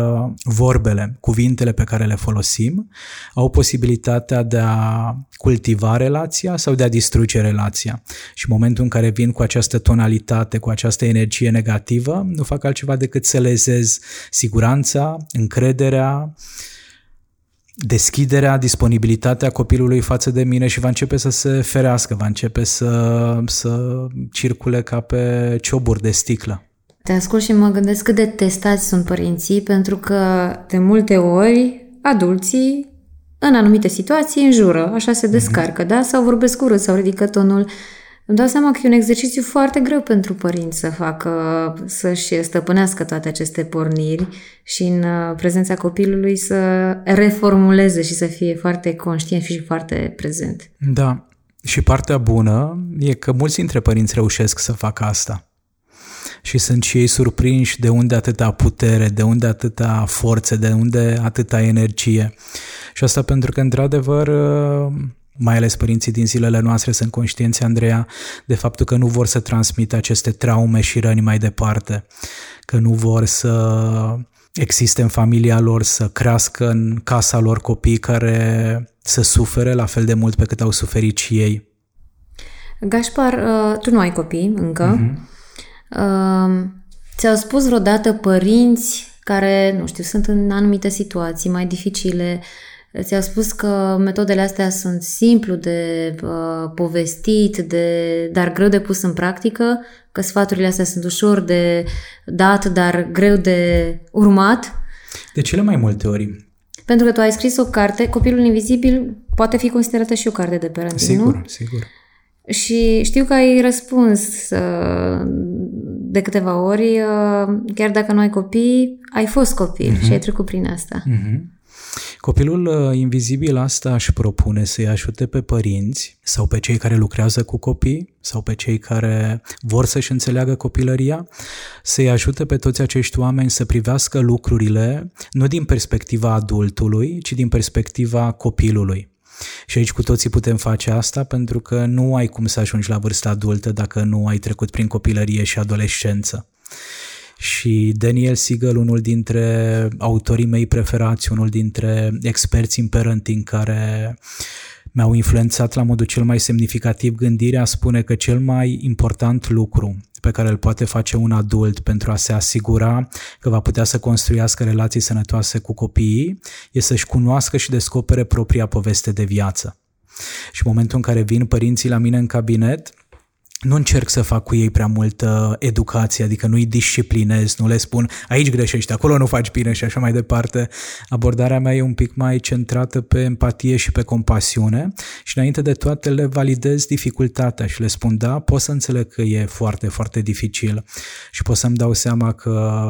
B: static vorbele, cuvintele pe care le folosim, au posibilitatea de a cultiva relația sau de a distruge relația. Și în momentul în care vin cu această tonalitate, cu această energie negativă, nu fac altceva decât să lezez siguranța, încrederea, deschiderea, disponibilitatea copilului față de mine și va începe să se ferească, va începe să, să circule ca pe cioburi de sticlă.
A: Te ascult și mă gândesc cât de testați sunt părinții, pentru că de multe ori adulții în anumite situații înjură, așa se descarcă, da? Sau vorbesc urât sau ridică tonul. Îmi dau seama că e un exercițiu foarte greu pentru părinți să facă, să-și stăpânească toate aceste porniri și în uh, prezența copilului să reformuleze și să fie foarte conștient și foarte prezent.
B: Da, și partea bună e că mulți dintre părinți reușesc să facă asta și sunt și ei surprinși de unde atâta putere, de unde atâta forță, de unde atâta energie. Și asta pentru că, într-adevăr, mai ales părinții din zilele noastre sunt conștienți, Andreea, de faptul că nu vor să transmită aceste traume și răni mai departe, că nu vor să existe în familia lor, să crească în casa lor copii care să sufere la fel de mult pe cât au suferit și ei.
A: Gașpar, uh, tu nu ai copii încă. Uh-huh. Ți-au spus vreodată părinți care, nu știu, sunt în anumite situații mai dificile, ți-au spus că metodele astea sunt simplu de uh, povestit, de, dar greu de pus în practică, că sfaturile astea sunt ușor de dat, dar greu de urmat?
B: De cele mai multe ori.
A: Pentru că tu ai scris o carte, Copilul Invizibil poate fi considerată și o carte de parenting,
B: sigur,
A: nu?
B: Sigur, sigur.
A: Și știu că ai răspuns uh, de câteva ori, uh, chiar dacă nu ai copii, ai fost copil uh-huh. și ai trecut prin asta. Uh-huh.
B: Copilul uh, invizibil asta își propune să-i ajute pe părinți sau pe cei care lucrează cu copii sau pe cei care vor să-și înțeleagă copilăria, să-i ajute pe toți acești oameni să privească lucrurile nu din perspectiva adultului, ci din perspectiva copilului Și aici cu toții putem face asta pentru că nu ai cum să ajungi la vârsta adultă dacă nu ai trecut prin copilărie și adolescență. Și Daniel Siegel, unul dintre autorii mei preferați, unul dintre experți în parenting care mi-au influențat la modul cel mai semnificativ gândirea, spune că cel mai important lucru pe care îl poate face un adult pentru a se asigura că va putea să construiască relații sănătoase cu copiii e să-și cunoască și descopere propria poveste de viață. Și în momentul în care vin părinții la mine în cabinet, nu încerc să fac cu ei prea multă educație, adică nu-i disciplinez, nu le spun aici greșești, acolo nu faci bine și așa mai departe. Abordarea mea e un pic mai centrată pe empatie și pe compasiune și înainte de toate le validez dificultatea și le spun da, pot să înțeleg că e foarte, foarte dificil și pot să-mi dau seama că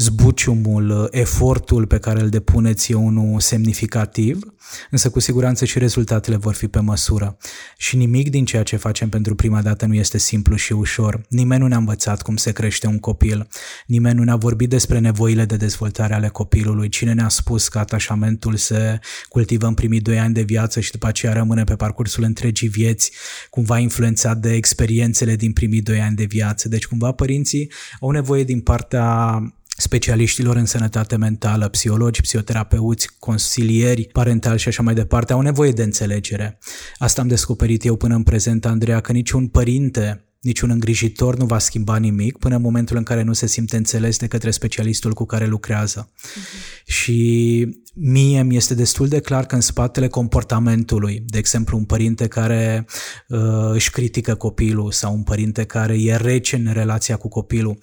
B: zbuciumul, efortul pe care îl depuneți e unul semnificativ, însă cu siguranță și rezultatele vor fi pe măsură. Și nimic din ceea ce facem pentru prima dată nu este simplu și ușor. Nimeni nu ne-a învățat cum se crește un copil. Nimeni nu ne-a vorbit despre nevoile de dezvoltare ale copilului. Cine ne-a spus că atașamentul se cultivă în primii doi ani de viață și după aceea rămâne pe parcursul întregii vieți, cumva influențat de experiențele din primii doi ani de viață. Deci cumva părinții au nevoie din partea specialiștilor în sănătate mentală, psihologi, psihoterapeuți, consilieri parentali și așa mai departe, au nevoie de înțelegere. Asta am descoperit eu până în prezent, Andreea, că niciun părinte niciun îngrijitor nu va schimba nimic până în momentul în care nu se simte înțeles de către specialistul cu care lucrează. Uh-huh. Și mie mi este destul de clar că în spatele comportamentului, de exemplu un părinte care uh, își critică copilul sau un părinte care e rece în relația cu copilul,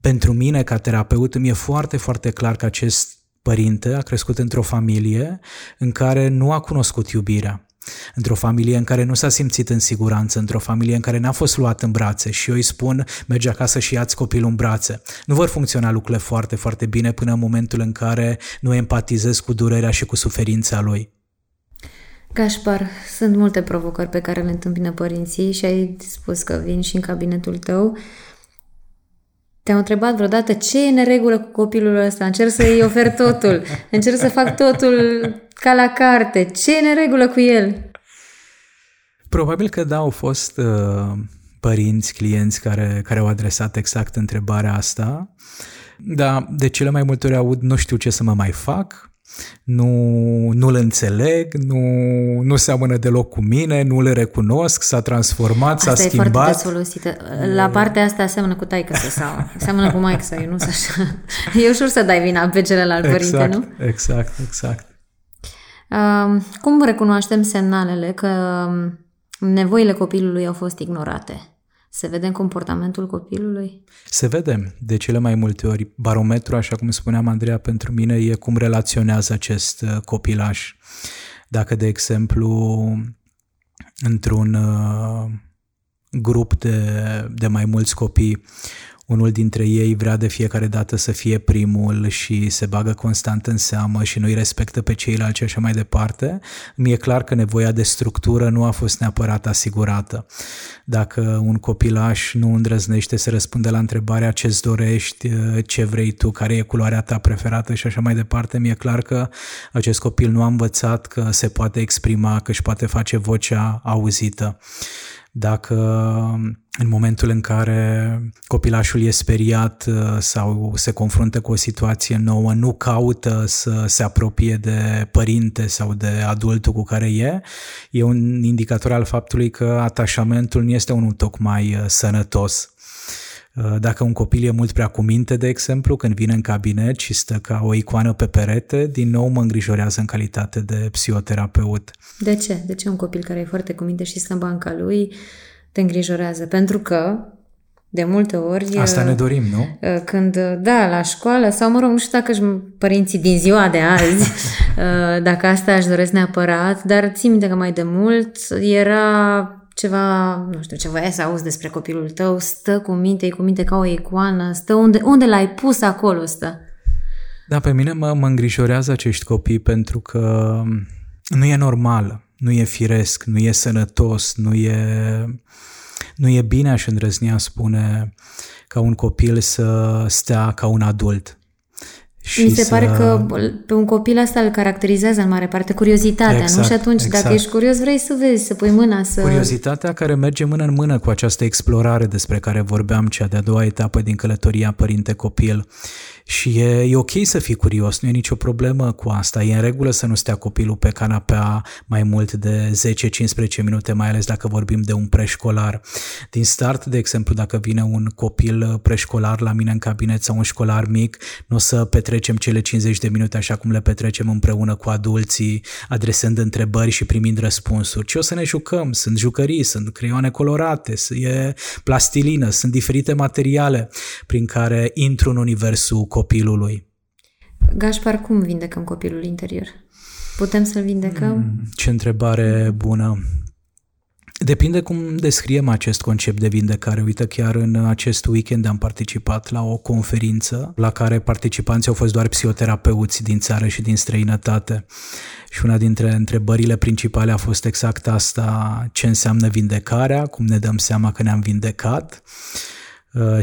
B: pentru mine ca terapeut îmi e foarte, foarte clar că acest părinte a crescut într-o familie în care nu a cunoscut iubirea într-o familie în care nu s-a simțit în siguranță, într-o familie în care n-a fost luat în brațe și eu îi spun, mergi acasă și ia-ți copilul în brațe. Nu vor funcționa lucrurile foarte, foarte bine până în momentul în care nu empatizez cu durerea și cu suferința lui.
A: Gașpar, sunt multe provocări pe care le întâmpină părinții și ai spus că vin și în cabinetul tău. Te-am întrebat vreodată ce e neregulă cu copilul ăsta? Încerc să-i ofer totul. Încerc să fac totul ca la carte. Ce e neregulă cu el?
B: Probabil că da, au fost uh, părinți, clienți care, care au adresat exact întrebarea asta. Dar de cele mai multe ori aud, nu știu ce să mă mai fac, nu, nu-l înțeleg, nu, nu seamănă deloc cu mine, nu le recunosc, s-a transformat,
A: asta
B: s-a schimbat. Asta
A: e foarte folosită. La partea asta seamănă cu taică sau seamănă cu maică sau nu așa. <laughs> E ușor să dai vina pe celălalt exact, părinte, nu?
B: Exact, exact.
A: Uh, cum recunoaștem semnalele că nevoile copilului au fost ignorate? Se vede în comportamentul copilului?
B: Se vede. De cele mai multe ori. Barometru, așa cum spuneam, Andreea, pentru mine e cum relaționează acest uh, copilaș. Dacă, de exemplu, într-un uh, grup de, de mai mulți copii, unul dintre ei vrea de fiecare dată să fie primul și se bagă constant în seamă și nu-i respectă pe ceilalți și așa mai departe, mi-e clar că nevoia de structură nu a fost neapărat asigurată. Dacă un copilaș nu îndrăznește să răspunde la întrebarea ce-ți dorești, ce vrei tu, care e culoarea ta preferată și așa mai departe, mi-e clar că acest copil nu a învățat că se poate exprima, că își poate face vocea auzită dacă în momentul în care copilașul e speriat uh, sau se confruntă cu o situație nouă, nu caută să se apropie de părinte sau de adultul cu care e, e un indicator al faptului că atașamentul nu este unul tocmai uh, sănătos. Uh, dacă un copil e mult prea cu minte, de exemplu, când vine în cabinet și stă ca o icoană pe perete, din nou mă îngrijorează în calitate de psihoterapeut.
A: De ce? De ce un copil care e foarte cu minte și stă în banca lui te îngrijorează? Pentru că de multe ori...
B: Asta ne uh, dorim, nu?
A: Uh, când, da, la școală, sau mă rog, nu știu dacă părinții din ziua de azi, <laughs> dacă asta își doresc neapărat, dar țin minte că mai de mult era ceva, nu știu, ce voiai să auzi despre copilul tău, stă cu minte, e cu minte ca o icoană, stă unde, unde l-ai pus acolo, stă.
B: Da, pe mine mă, mă îngrijorează acești copii pentru că nu e normal, nu e firesc, nu e sănătos, nu e, nu e bine, aș îndrăznea spune, ca un copil să stea ca un adult
A: Și Mi se să... pare că pe un copil asta îl caracterizează în mare parte curiozitatea, exact, nu? Și atunci, exact. dacă ești curios, vrei să vezi, să pui mâna, să...
B: Curiozitatea care merge mână în mână cu această explorare despre care vorbeam, cea de-a doua etapă din călătoria părinte-copil. Și e, e ok să fii curios, nu e nicio problemă cu asta. E în regulă să nu stea copilul pe canapea mai mult de 10-15 minute, mai ales dacă vorbim de un preșcolar. Din start, de exemplu, dacă vine un copil preșcolar la mine în cabinet sau un școlar mic, nu o să petrecem cele 50 de minute așa cum le petrecem împreună cu adulții, adresând întrebări și primind răspunsuri, ci o să ne jucăm. Sunt jucării, sunt creioane colorate, e plastilină, sunt diferite materiale prin care intru în universul copilului.
A: Gașpar, cum vindecăm copilul interior? Putem să-l vindecăm? Hmm,
B: ce întrebare bună! Depinde cum descriem acest concept de vindecare. Uite, chiar în acest weekend am participat la o conferință la care participanții au fost doar psihoterapeuți din țară și din străinătate. Și una dintre întrebările principale a fost exact asta, ce înseamnă vindecarea, cum ne dăm seama că ne-am vindecat,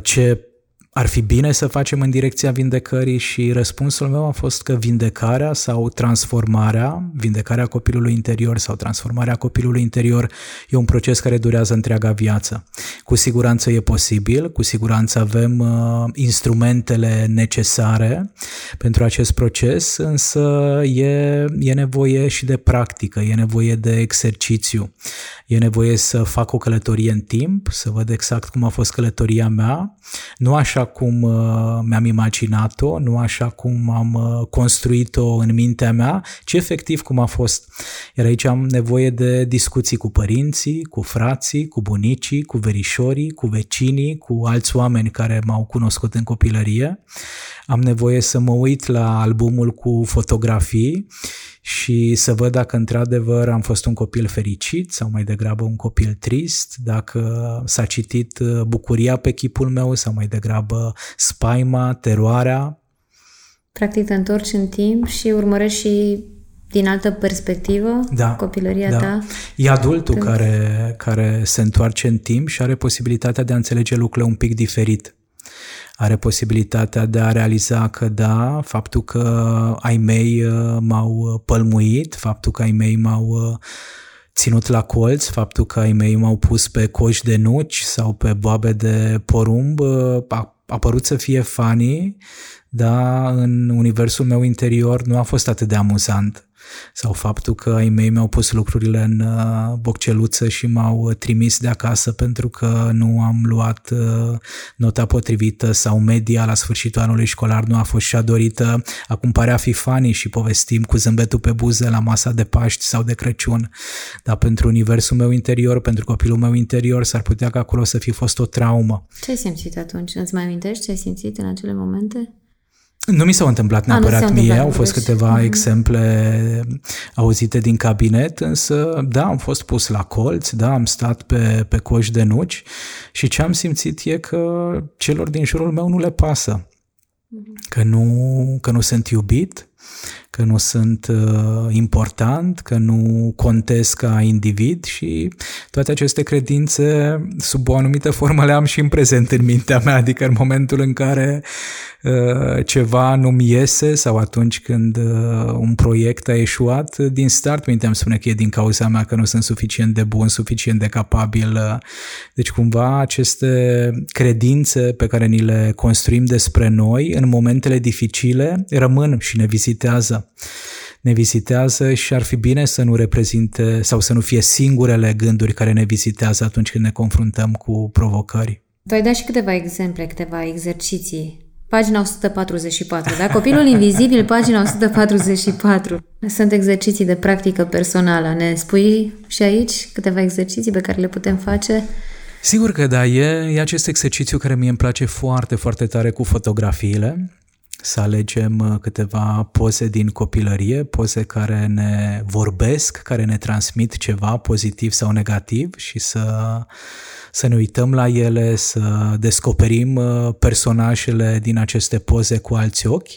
B: ce ar fi bine să facem în direcția vindecării și răspunsul meu a fost că vindecarea sau transformarea, vindecarea copilului interior sau transformarea copilului interior e un proces care durează întreaga viață. Cu siguranță e posibil, cu siguranță avem uh, instrumentele necesare pentru acest proces, însă e, e nevoie și de practică, e nevoie de exercițiu, e nevoie să fac o călătorie în timp, să văd exact cum a fost călătoria mea, nu așa cum uh, mi-am imaginat-o, nu așa cum am uh, construit-o în mintea mea, ci efectiv cum a fost. Iar aici am nevoie de discuții cu părinții, cu frații, cu bunicii, cu verișorii, cu vecinii, cu alți oameni care m-au cunoscut în copilărie. Am nevoie să mă uit la albumul cu fotografii și să văd dacă într-adevăr am fost un copil fericit sau mai degrabă un copil trist, dacă s-a citit uh, bucuria pe chipul meu sau mai degrabă spaima, teroarea.
A: Practic te întorci în timp și urmărești și din altă perspectivă da, copilăria da. ta.
B: E adultul care, care se întoarce în timp și are posibilitatea de a înțelege lucrurile un pic diferit are posibilitatea de a realiza că da, faptul că ai mei uh, m-au pălmuit, faptul că ai mei m-au uh, ținut la colț, faptul că ai mei m-au pus pe coș de nuci sau pe boabe de porumb, uh, a apărut să fie funny, dar în universul meu interior nu a fost atât de amuzant sau faptul că ai mei mi-au pus lucrurile în uh, bocceluță și m-au trimis de acasă pentru că nu am luat uh, nota potrivită sau media la sfârșitul anului școlar nu a fost și-a dorită. Acum pare a fi fani și povestim cu zâmbetul pe buze la masa de Paști sau de Crăciun, dar pentru universul meu interior, pentru copilul meu interior, s-ar putea ca acolo să fi fost o traumă.
A: Ce ai simțit atunci? Îți mai amintești ce ai simțit în acele momente?
B: Nu mi s-au întâmplat neapărat A, mie, au fost câteva mm-hmm. exemple auzite din cabinet, însă da, am fost pus la colț, da, am stat pe, pe coș de nuci și ce am simțit e că celor din jurul meu nu le pasă, mm-hmm. că nu, că nu sunt iubit, că nu sunt uh, important, că nu contez ca individ și toate aceste credințe sub o anumită formă le am și în prezent în mintea mea, adică în momentul în care uh, ceva nu-mi iese sau atunci când uh, un proiect a eșuat, din start mintea îmi spune că e din cauza mea că nu sunt suficient de bun, suficient de capabil. Uh, deci cumva aceste credințe pe care ni le construim despre noi în momentele dificile rămân și ne vizitează ne vizitează și ar fi bine să nu reprezinte sau să nu fie singurele gânduri care ne vizitează atunci când ne confruntăm cu provocări.
A: Tu ai dat și câteva exemple, câteva exerciții. Pagina 144, da? Copilul invizibil, pagina 144. Sunt exerciții de practică personală. Ne spui și aici câteva exerciții pe care le putem face?
B: Sigur că da, e, e acest exercițiu care mie îmi place foarte, foarte tare cu fotografiile să alegem uh, câteva poze din copilărie, poze care ne vorbesc, care ne transmit ceva pozitiv sau negativ și să, să ne uităm la ele, să descoperim uh, personajele din aceste poze cu alți ochi.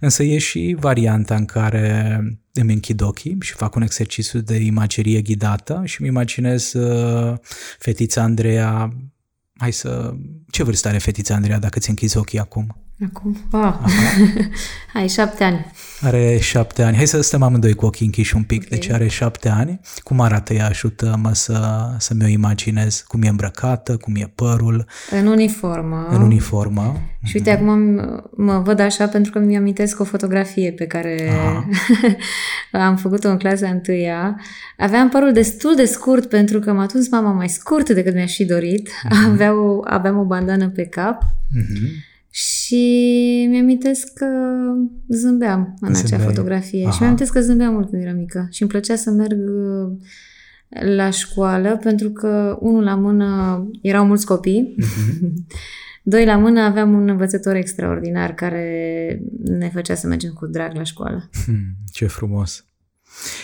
B: Însă e și varianta în care îmi închid ochii și fac un exercițiu de imagerie ghidată și îmi imaginez uh, fetița Andreea Hai să... Ce vârstă are fetița Andreea dacă ți închizi ochii acum?
A: Acum? Ah. <laughs> Hai, șapte ani.
B: Are șapte ani. Hai să stăm amândoi cu ochii închiși un pic. Okay. Deci are șapte ani. Cum arată ea? Ajută-mă să, să mi-o imaginez. Cum e îmbrăcată, cum e părul.
A: În uniformă.
B: În uniformă.
A: Și uite, mm-hmm. acum mă văd așa pentru că mi amintesc o fotografie pe care <laughs> am făcut-o în clasa întâia. Aveam părul destul de scurt pentru că m-a tuns mama mai scurt decât mi-aș fi dorit. Mm-hmm. Avea o, aveam o bandană pe cap. Mm-hmm. Și mi-amintesc că zâmbeam în Zâmbeai. acea fotografie. Aha. Și mi-amintesc că zâmbeam mult când eram mică. Și îmi plăcea să merg uh, la școală pentru că unul la mână erau mulți copii. Uh-huh. Doi la mână aveam un învățător extraordinar care ne făcea să mergem cu drag la școală.
B: Hmm, ce frumos!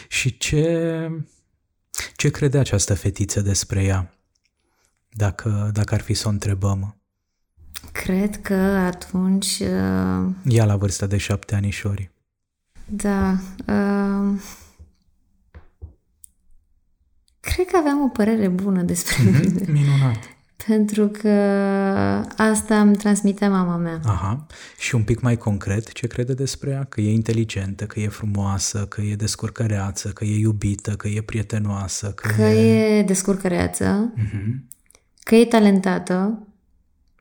B: Și ce, ce crede această fetiță despre ea? Dacă, dacă ar fi să o întrebăm.
A: Cred că atunci... Uh,
B: Ea la vârsta de șapte anișori.
A: Da. Uh, cred că aveam o părere bună despre mm-hmm, mine.
B: Minunat.
A: Pentru că asta îmi transmitea mama mea.
B: Aha. Și un pic mai concret, ce crede despre ea? Că e inteligentă, că e frumoasă, că e descurcăreață, că e iubită, că e prietenoasă.
A: Că, că e, e descurcăreață, mm-hmm. că e talentată,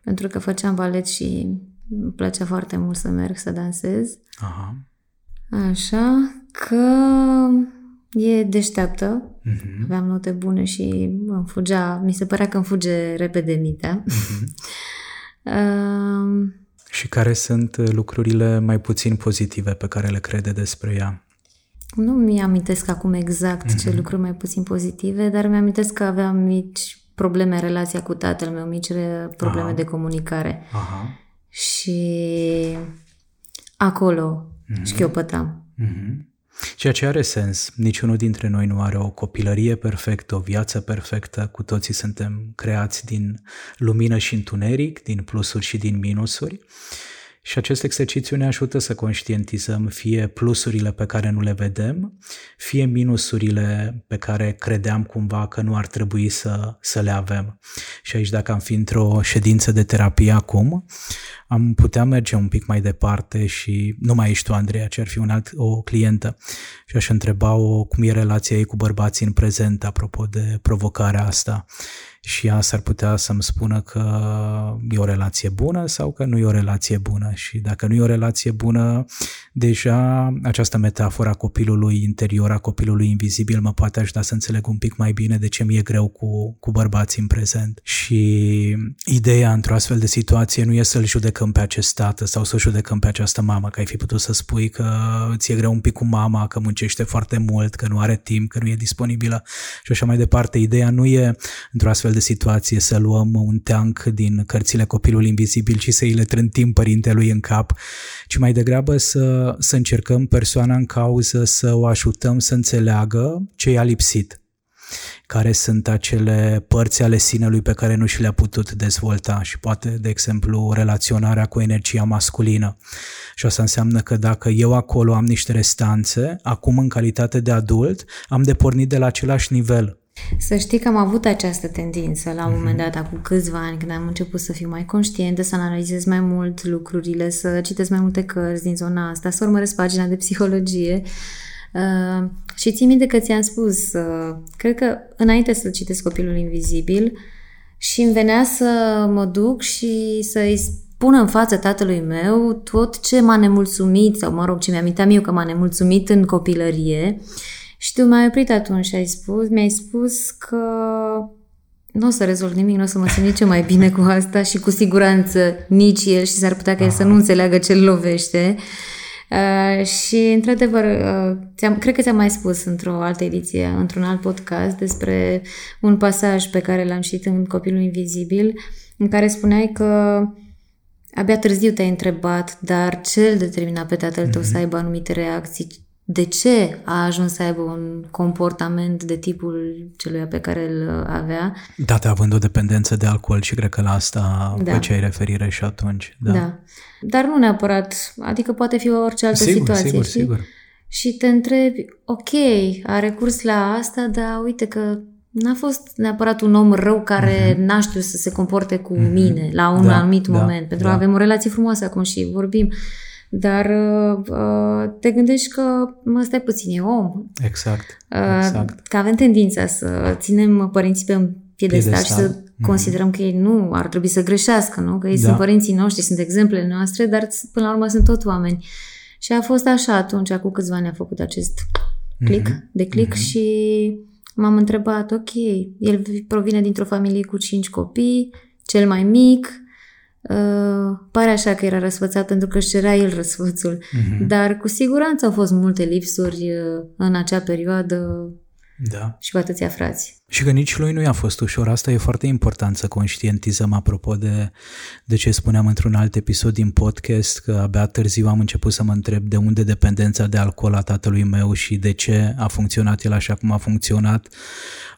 A: pentru că făceam balet și îmi plăcea foarte mult să merg să dansez. Aha. Așa, că e deșteaptă, uh-huh. aveam note bune și îmi fugea, mi se părea că îmi fuge repede mintea. Uh-huh.
B: uh, și care sunt lucrurile mai puțin pozitive pe care le crede despre ea?
A: Nu mi-amintesc acum exact uh-huh. ce mhm. lucruri mai puțin pozitive, dar mi-amintesc că aveam mici probleme în relația cu tatăl meu, mici probleme Aha. de comunicare. Aha. Și acolo mm-hmm. șchiopătam.
B: Mm-hmm. Ceea ce are sens. Niciunul dintre noi nu are o copilărie perfectă, o viață perfectă. Cu toții suntem creați din lumină și întuneric, din plusuri și din minusuri. Și acest exercițiu ne ajută să conștientizăm fie plusurile pe care nu le vedem, fie minusurile pe care credeam cumva că nu ar trebui să, să le avem. Și aici, dacă am fi într-o ședință de terapie acum, am putea merge un pic mai departe și nu mai ești tu, Andreea, ci ar fi un alt, o clientă și aș întreba-o cum e relația ei cu bărbații în prezent, apropo de provocarea asta și ea s-ar putea să-mi spună că e o relație bună sau că nu e o relație bună și dacă nu e o relație bună, deja această metaforă a copilului interior, a copilului invizibil mă poate ajuta să înțeleg un pic mai bine de ce mi-e greu cu, cu bărbații în prezent. Și ideea într-o astfel de situație nu e să-l judecăm pe acest tată sau să judecăm pe această mamă, că ai fi putut să spui că ți-e greu un pic cu mama, că muncește foarte mult, că nu are timp, că nu e disponibilă și așa mai departe. Ideea nu e într-o astfel de situație să luăm un teanc din cărțile Copilul Invizibil și să îi le trântim părintelui în cap, ci mai degrabă să, să încercăm persoana în cauză să o ajutăm să înțeleagă ce i-a lipsit care sunt acele părți ale sinelui pe care nu și le-a putut dezvolta și poate, de exemplu, relaționarea cu energia masculină. Și asta înseamnă că dacă eu acolo am niște restanțe, acum în calitate de adult, am de pornit de la același nivel
A: să știi că am avut această tendință la un uh-huh. moment dat, acum câțiva ani, când am început să fiu mai conștientă, să analizez mai mult lucrurile, să citesc mai multe cărți din zona asta, să urmăresc pagina de psihologie. Uh, și țin minte că ți-am spus, uh, cred că înainte să citesc Copilul Invizibil și îmi venea să mă duc și să-i spun în față tatălui meu tot ce m-a nemulțumit, sau mă rog, ce mi-aminteam eu că m-a nemulțumit în copilărie și tu m-ai oprit atunci și ai spus, mi-ai spus că nu o să rezolv nimic, nu o să mă simt nici mai bine cu asta și cu siguranță nici el și s-ar putea ca el să nu înțeleagă ce-l lovește. Uh, și, într-adevăr, uh, ți-am, cred că ți-am mai spus într-o altă ediție, într-un alt podcast, despre un pasaj pe care l-am citit în Copilul Invizibil, în care spuneai că abia târziu te-ai întrebat, dar ce îl determina pe tatăl tău mm-hmm. să mhm. aibă anumite reacții? De ce a ajuns să aibă un comportament de tipul celui pe care îl avea.
B: Dată având o dependență de alcool și cred că la asta da. făceai referire și atunci. Da. da.
A: Dar nu neapărat, adică poate fi orice altă
B: sigur,
A: situație.
B: Sigur, sigur.
A: Și te întrebi, ok, a recurs la asta, dar uite că n-a fost neapărat un om rău care uh-huh. n-a știut să se comporte cu uh-huh. mine la un da, anumit da, moment, pentru da. că avem o relație frumoasă acum și vorbim. Dar uh, te gândești că, mă, stai puțin, e om.
B: Exact, uh, exact.
A: Că avem tendința să ținem părinții pe un piedestal, piedestal. și să mm-hmm. considerăm că ei nu ar trebui să greșească, nu? Că ei da. sunt părinții noștri, sunt exemplele noastre, dar până la urmă sunt tot oameni. Și a fost așa atunci, cu câțiva ani a făcut acest click, mm-hmm. de click mm-hmm. și m-am întrebat, ok, el provine dintr-o familie cu cinci copii, cel mai mic, uh, pare așa că era răsfățat pentru că își cerea el răsfățul, mm-hmm. dar cu siguranță au fost multe lipsuri uh, în acea perioadă
B: da.
A: și cu atâția frați.
B: Și că nici lui nu i-a fost ușor. Asta e foarte important să conștientizăm apropo de, de ce spuneam într-un alt episod din podcast, că abia târziu am început să mă întreb de unde dependența de alcool a tatălui meu și de ce a funcționat el așa cum a funcționat.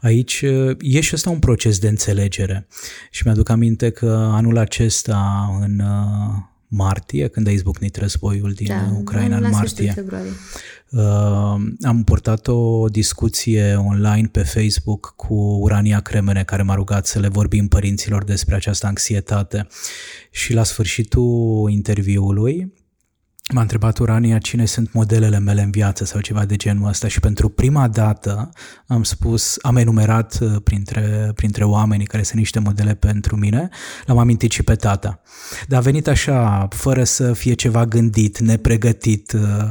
B: Aici e și ăsta un proces de înțelegere. Și mi-aduc aminte că anul acesta în uh, martie, când a izbucnit războiul din da, Ucraina în martie. Februarie Uh, am purtat o discuție online pe Facebook cu Urania Cremene, care m-a rugat să le vorbim părinților despre această anxietate. Și la sfârșitul interviului M-a întrebat Urania cine sunt modelele mele în viață? sau ceva de genul ăsta. Și pentru prima dată am spus, am enumerat uh, printre, printre oamenii care sunt niște modele pentru mine, l-am amintit și pe tata. Dar a venit așa, fără să fie ceva gândit, nepregătit uh,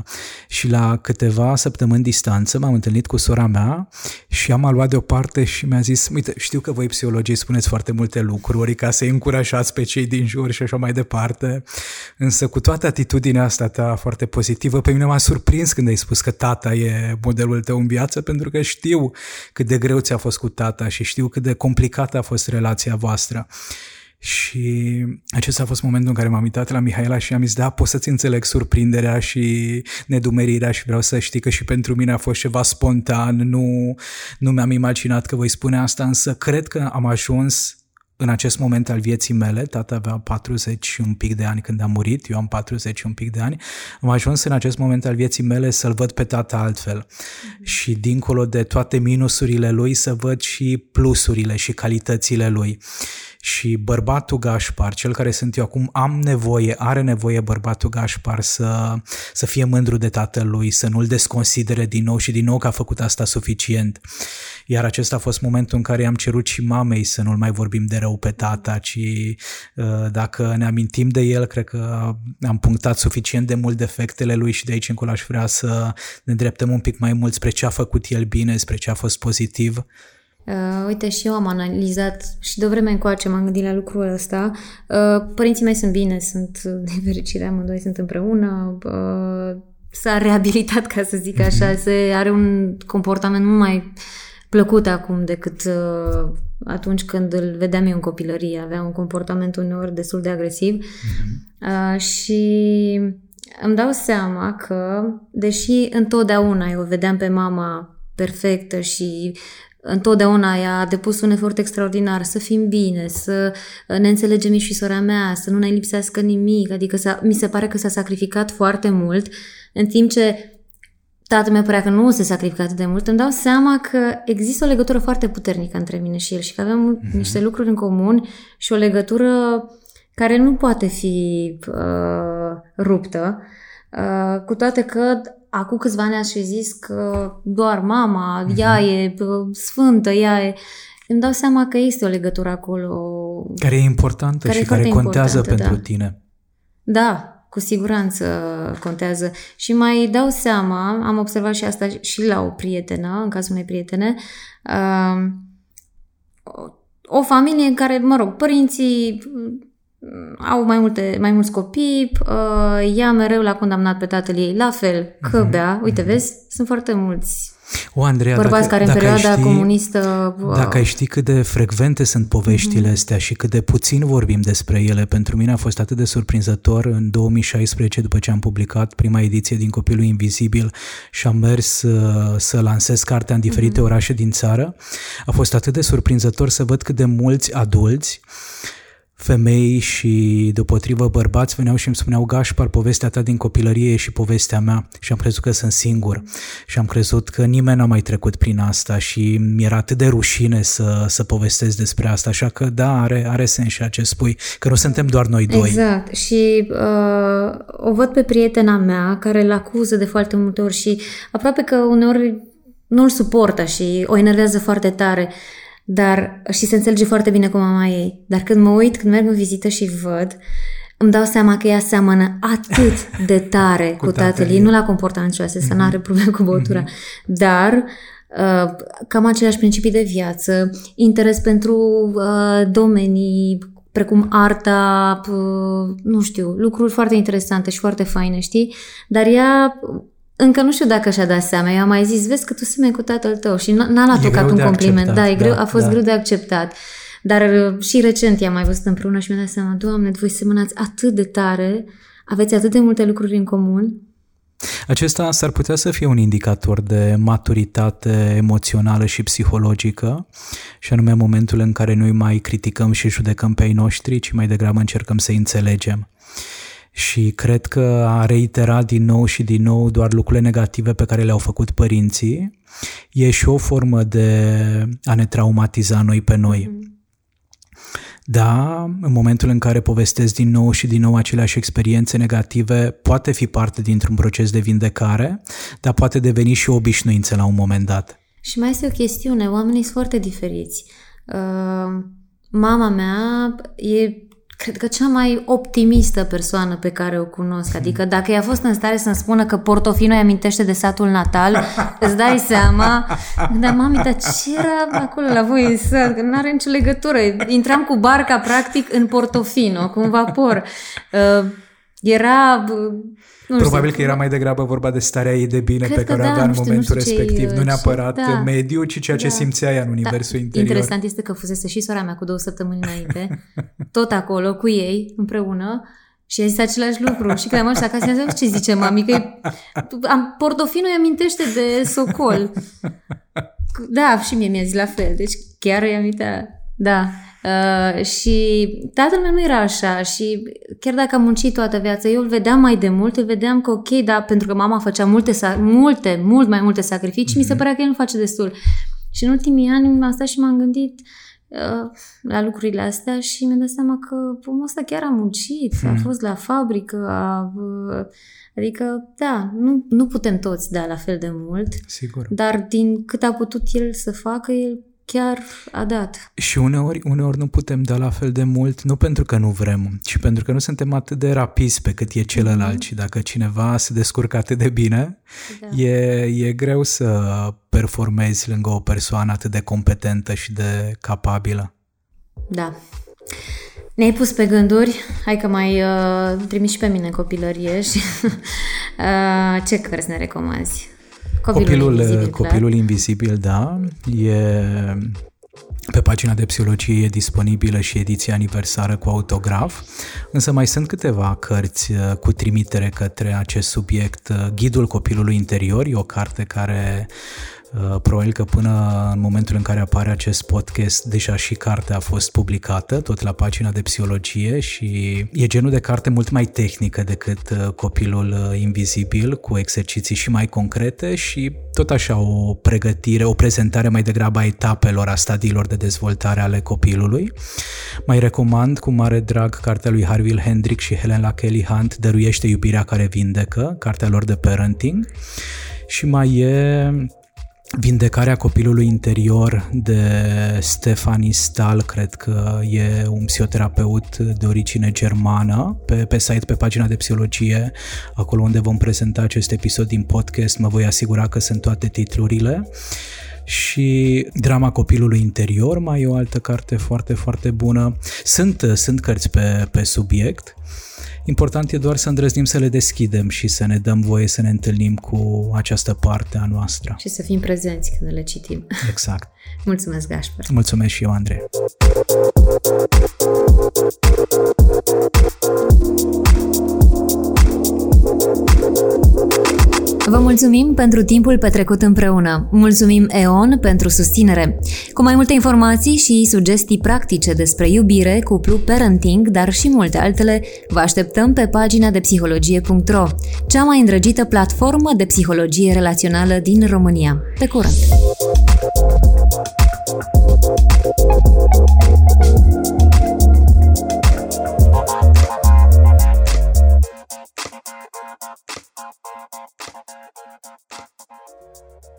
B: și la câteva săptămâni distanță m-am întâlnit cu sora mea și am luat deoparte și mi-a zis, uite, știu că voi psihologii spuneți foarte multe lucruri ca să-i încurajați pe cei din jur și așa mai departe, însă cu toată atitudinea asta ta foarte pozitivă. Pe mine m-a surprins când ai spus că tata e modelul tău în viață, pentru că știu cât de greu ți-a fost cu tata și știu cât de complicată a fost relația voastră. Și acesta a fost momentul în care m-am uitat la Mihaela și am zis, da, pot să-ți înțeleg surprinderea și nedumerirea și vreau să știi că și pentru mine a fost ceva spontan, nu, nu mi-am imaginat că voi spune asta, însă cred că am ajuns în acest moment al vieții mele, tata avea 40 și un pic de ani când a murit, eu am 40 și un pic de ani, am ajuns în acest moment al vieții mele să-l văd pe tata altfel mm-hmm. și dincolo de toate minusurile lui să văd și plusurile și calitățile lui. Și bărbatul Gașpar, cel care sunt eu acum, am nevoie, are nevoie bărbatul Gașpar să, să fie mândru de tatălui, să nu-l desconsidere din nou și din nou că a făcut asta suficient. Iar acesta a fost momentul în care i-am cerut și mamei să nu-l mai vorbim de rău pe tata, ci uh, dacă ne amintim de el, cred că am punctat suficient de mult defectele lui și de aici încolo aș vrea să ne îndreptăm un pic mai mult spre ce a făcut el bine, spre ce a fost pozitiv.
A: Uh, uite, și eu am analizat și de vreme încoace m-am gândit la lucrul ăsta. Uh, părinții mei sunt bine, sunt <laughs> de fericire, amândoi sunt împreună. Uh, s-a reabilitat, ca să zic așa, mhm. se are un comportament mult mai plăcut acum decât uh, atunci când îl vedeam eu în copilărie. Avea un comportament uneori destul de agresiv uh-huh. uh, și îmi dau seama că, deși întotdeauna eu vedeam pe mama perfectă și întotdeauna ea a depus un efort extraordinar să fim bine, să ne înțelegem și sora mea, să nu ne lipsească nimic, adică mi se pare că s-a sacrificat foarte mult, în timp ce tatăl meu părea că nu se sacrifică atât de mult, îmi dau seama că există o legătură foarte puternică între mine și el și că avem mm-hmm. niște lucruri în comun și o legătură care nu poate fi uh, ruptă, uh, cu toate că acum câțiva ani aș fi zis că doar mama, mm-hmm. ea e uh, sfântă, ea e... Îmi dau seama că este o legătură acolo.
B: Care e importantă care și care contează pentru da. tine.
A: Da, cu siguranță contează. Și mai dau seama, am observat și asta și la o prietenă, în cazul unei prietene, uh, o familie în care, mă rog, părinții au mai, multe, mai mulți copii, uh, ea mereu l-a condamnat pe tatăl ei, la fel, că mhm. bea. Uite, vezi, sunt foarte mulți
B: o, Andreea,
A: bărbați
B: dacă,
A: care în perioada
B: ști,
A: comunistă...
B: Dacă ai ști cât de frecvente sunt poveștile mm-hmm. astea și cât de puțin vorbim despre ele, pentru mine a fost atât de surprinzător în 2016, după ce am publicat prima ediție din Copilul Invizibil și am mers să, să lansez cartea în diferite mm-hmm. orașe din țară, a fost atât de surprinzător să văd cât de mulți adulți femei și deopotrivă bărbați veneau și îmi spuneau Gașpar, povestea ta din copilărie e și povestea mea și am crezut că sunt singur și am crezut că nimeni n-a mai trecut prin asta și mi-era atât de rușine să, să povestesc despre asta, așa că da, are, are sens și ce spui, că nu suntem doar noi doi.
A: Exact și uh, o văd pe prietena mea care îl acuză de foarte multe ori și aproape că uneori nu-l suportă și o enervează foarte tare. Dar, și se înțelege foarte bine cu mama ei. Dar când mă uit, când merg în vizită și văd, îmi dau seama că ea seamănă atât <laughs> de tare cu, cu tatăl ei. Nu la comportamentul să mm-hmm. nu are probleme cu băutura. Mm-hmm. Dar uh, cam aceleași principii de viață, interes pentru uh, domenii precum arta, uh, nu știu, lucruri foarte interesante și foarte faine, știi? Dar ea încă nu știu dacă și-a dat seama. Eu am mai zis, vezi că tu semeni cu tatăl tău și n-a luat-o ca un compliment. Acceptat, da, e greu, da, a fost da. greu de acceptat. Dar uh, și recent i-am mai văzut împreună și mi-a dat seama, Doamne, voi semănați atât de tare, aveți atât de multe lucruri în comun.
B: Acesta s-ar putea să fie un indicator de maturitate emoțională și psihologică, și anume momentul în care noi mai criticăm și judecăm pe ei noștri, ci mai degrabă încercăm să înțelegem și cred că a reiterat din nou și din nou doar lucrurile negative pe care le-au făcut părinții e și o formă de a ne traumatiza noi pe noi. Mm. Da, în momentul în care povestesc din nou și din nou aceleași experiențe negative, poate fi parte dintr-un proces de vindecare, dar poate deveni și o obișnuință la un moment dat.
A: Și mai este o chestiune, oamenii sunt foarte diferiți. Uh, mama mea e cred că cea mai optimistă persoană pe care o cunosc. Adică dacă i-a fost în stare să-mi spună că Portofino îi amintește de satul natal, îți dai seama, dar mami, dar ce era acolo la voi în sat? Că nu are nicio legătură. Intram cu barca, practic, în Portofino, cu un vapor. Uh, era
B: nu Probabil știu. că era mai degrabă vorba de starea ei de bine Cred pe care o da, avea în știu, momentul respectiv, nu neapărat da, mediu, ci ceea ce da, simțea ea în da. universul da. interior.
A: Interesant este că fusese și sora mea cu două săptămâni înainte, <laughs> tot acolo, cu ei, împreună, și a zis același lucru. Și când am ajuns acasă, am zis, ce zice mami? Că am, Portofino îi amintește de Socol. <laughs> Da, și mie mi-a zis la fel. Deci chiar îi amintea. Da. Uh, și tatăl meu nu era așa și chiar dacă am muncit toată viața, eu îl vedeam mai de mult, îl vedeam că ok, da, pentru că mama făcea multe, multe, mult mai multe sacrificii, mm-hmm. mi se mhm. părea că el nu face destul. Și în ultimii ani am stat și m-am gândit uh, la lucrurile astea și mi-am dat seama că omul ăsta chiar a muncit, mm-hmm. a mhm. fost la fabrică, a, uh, adică, da, nu, nu putem toți da la fel de mult,
B: Sigur.
A: dar din cât a putut el să facă, el chiar a dat.
B: Și uneori, uneori nu putem da la fel de mult, nu pentru că nu vrem, ci pentru că nu suntem atât de rapizi pe cât e celălalt. Mm-hmm. Și dacă cineva se descurcă atât de bine, da. e, e greu să performezi lângă o persoană atât de competentă și de capabilă.
A: Da. Ne-ai pus pe gânduri, hai că mai uh, trimiți și pe mine în copilărie și <laughs> uh, ce cărți ne recomanzi?
B: Copilul, copilul invizibil, copilul invizibil, da, e pe pagina de psihologie e disponibilă și ediția aniversară cu autograf, însă mai sunt câteva cărți uh, cu trimitere către acest subiect. Ghidul copilului interior e o carte care Uh, probabil că până în momentul în care apare acest podcast, deja și cartea a fost publicată, tot la pagina de psihologie și e genul de carte mult mai tehnică decât uh, copilul uh, invizibil, cu exerciții și mai concrete și tot așa o pregătire, o prezentare mai degrabă a etapelor, a stadiilor de dezvoltare ale copilului. Mai recomand cu mare drag cartea lui Harville Hendrick și Helen Kelly Hunt, Dăruiește iubirea care vindecă, cartea lor de parenting. Și mai e Vindecarea copilului interior de Stefanie Stahl, cred că e un psihoterapeut de origine germană, pe, pe site, pe pagina de psihologie, acolo unde vom prezenta acest episod din podcast, mă voi asigura că sunt toate titlurile. Și Drama copilului interior, mai e o altă carte foarte, foarte bună. Sunt, sunt cărți pe, pe subiect, Important e doar să îndrăznim să le deschidem și să ne dăm voie să ne întâlnim cu această parte a noastră.
A: Și să fim prezenți când le citim.
B: Exact. <laughs>
A: Mulțumesc, Gașper.
B: Mulțumesc și eu, Andrei.
A: Vă mulțumim pentru timpul petrecut împreună. Mulțumim EON pentru susținere. Cu mai multe informații și sugestii practice despre iubire, cuplu, parenting, dar și multe altele, vă așteptăm pe pagina de psihologie.ro, cea mai îndrăgită platformă de psihologie relațională din România. Pe curând! Thank you.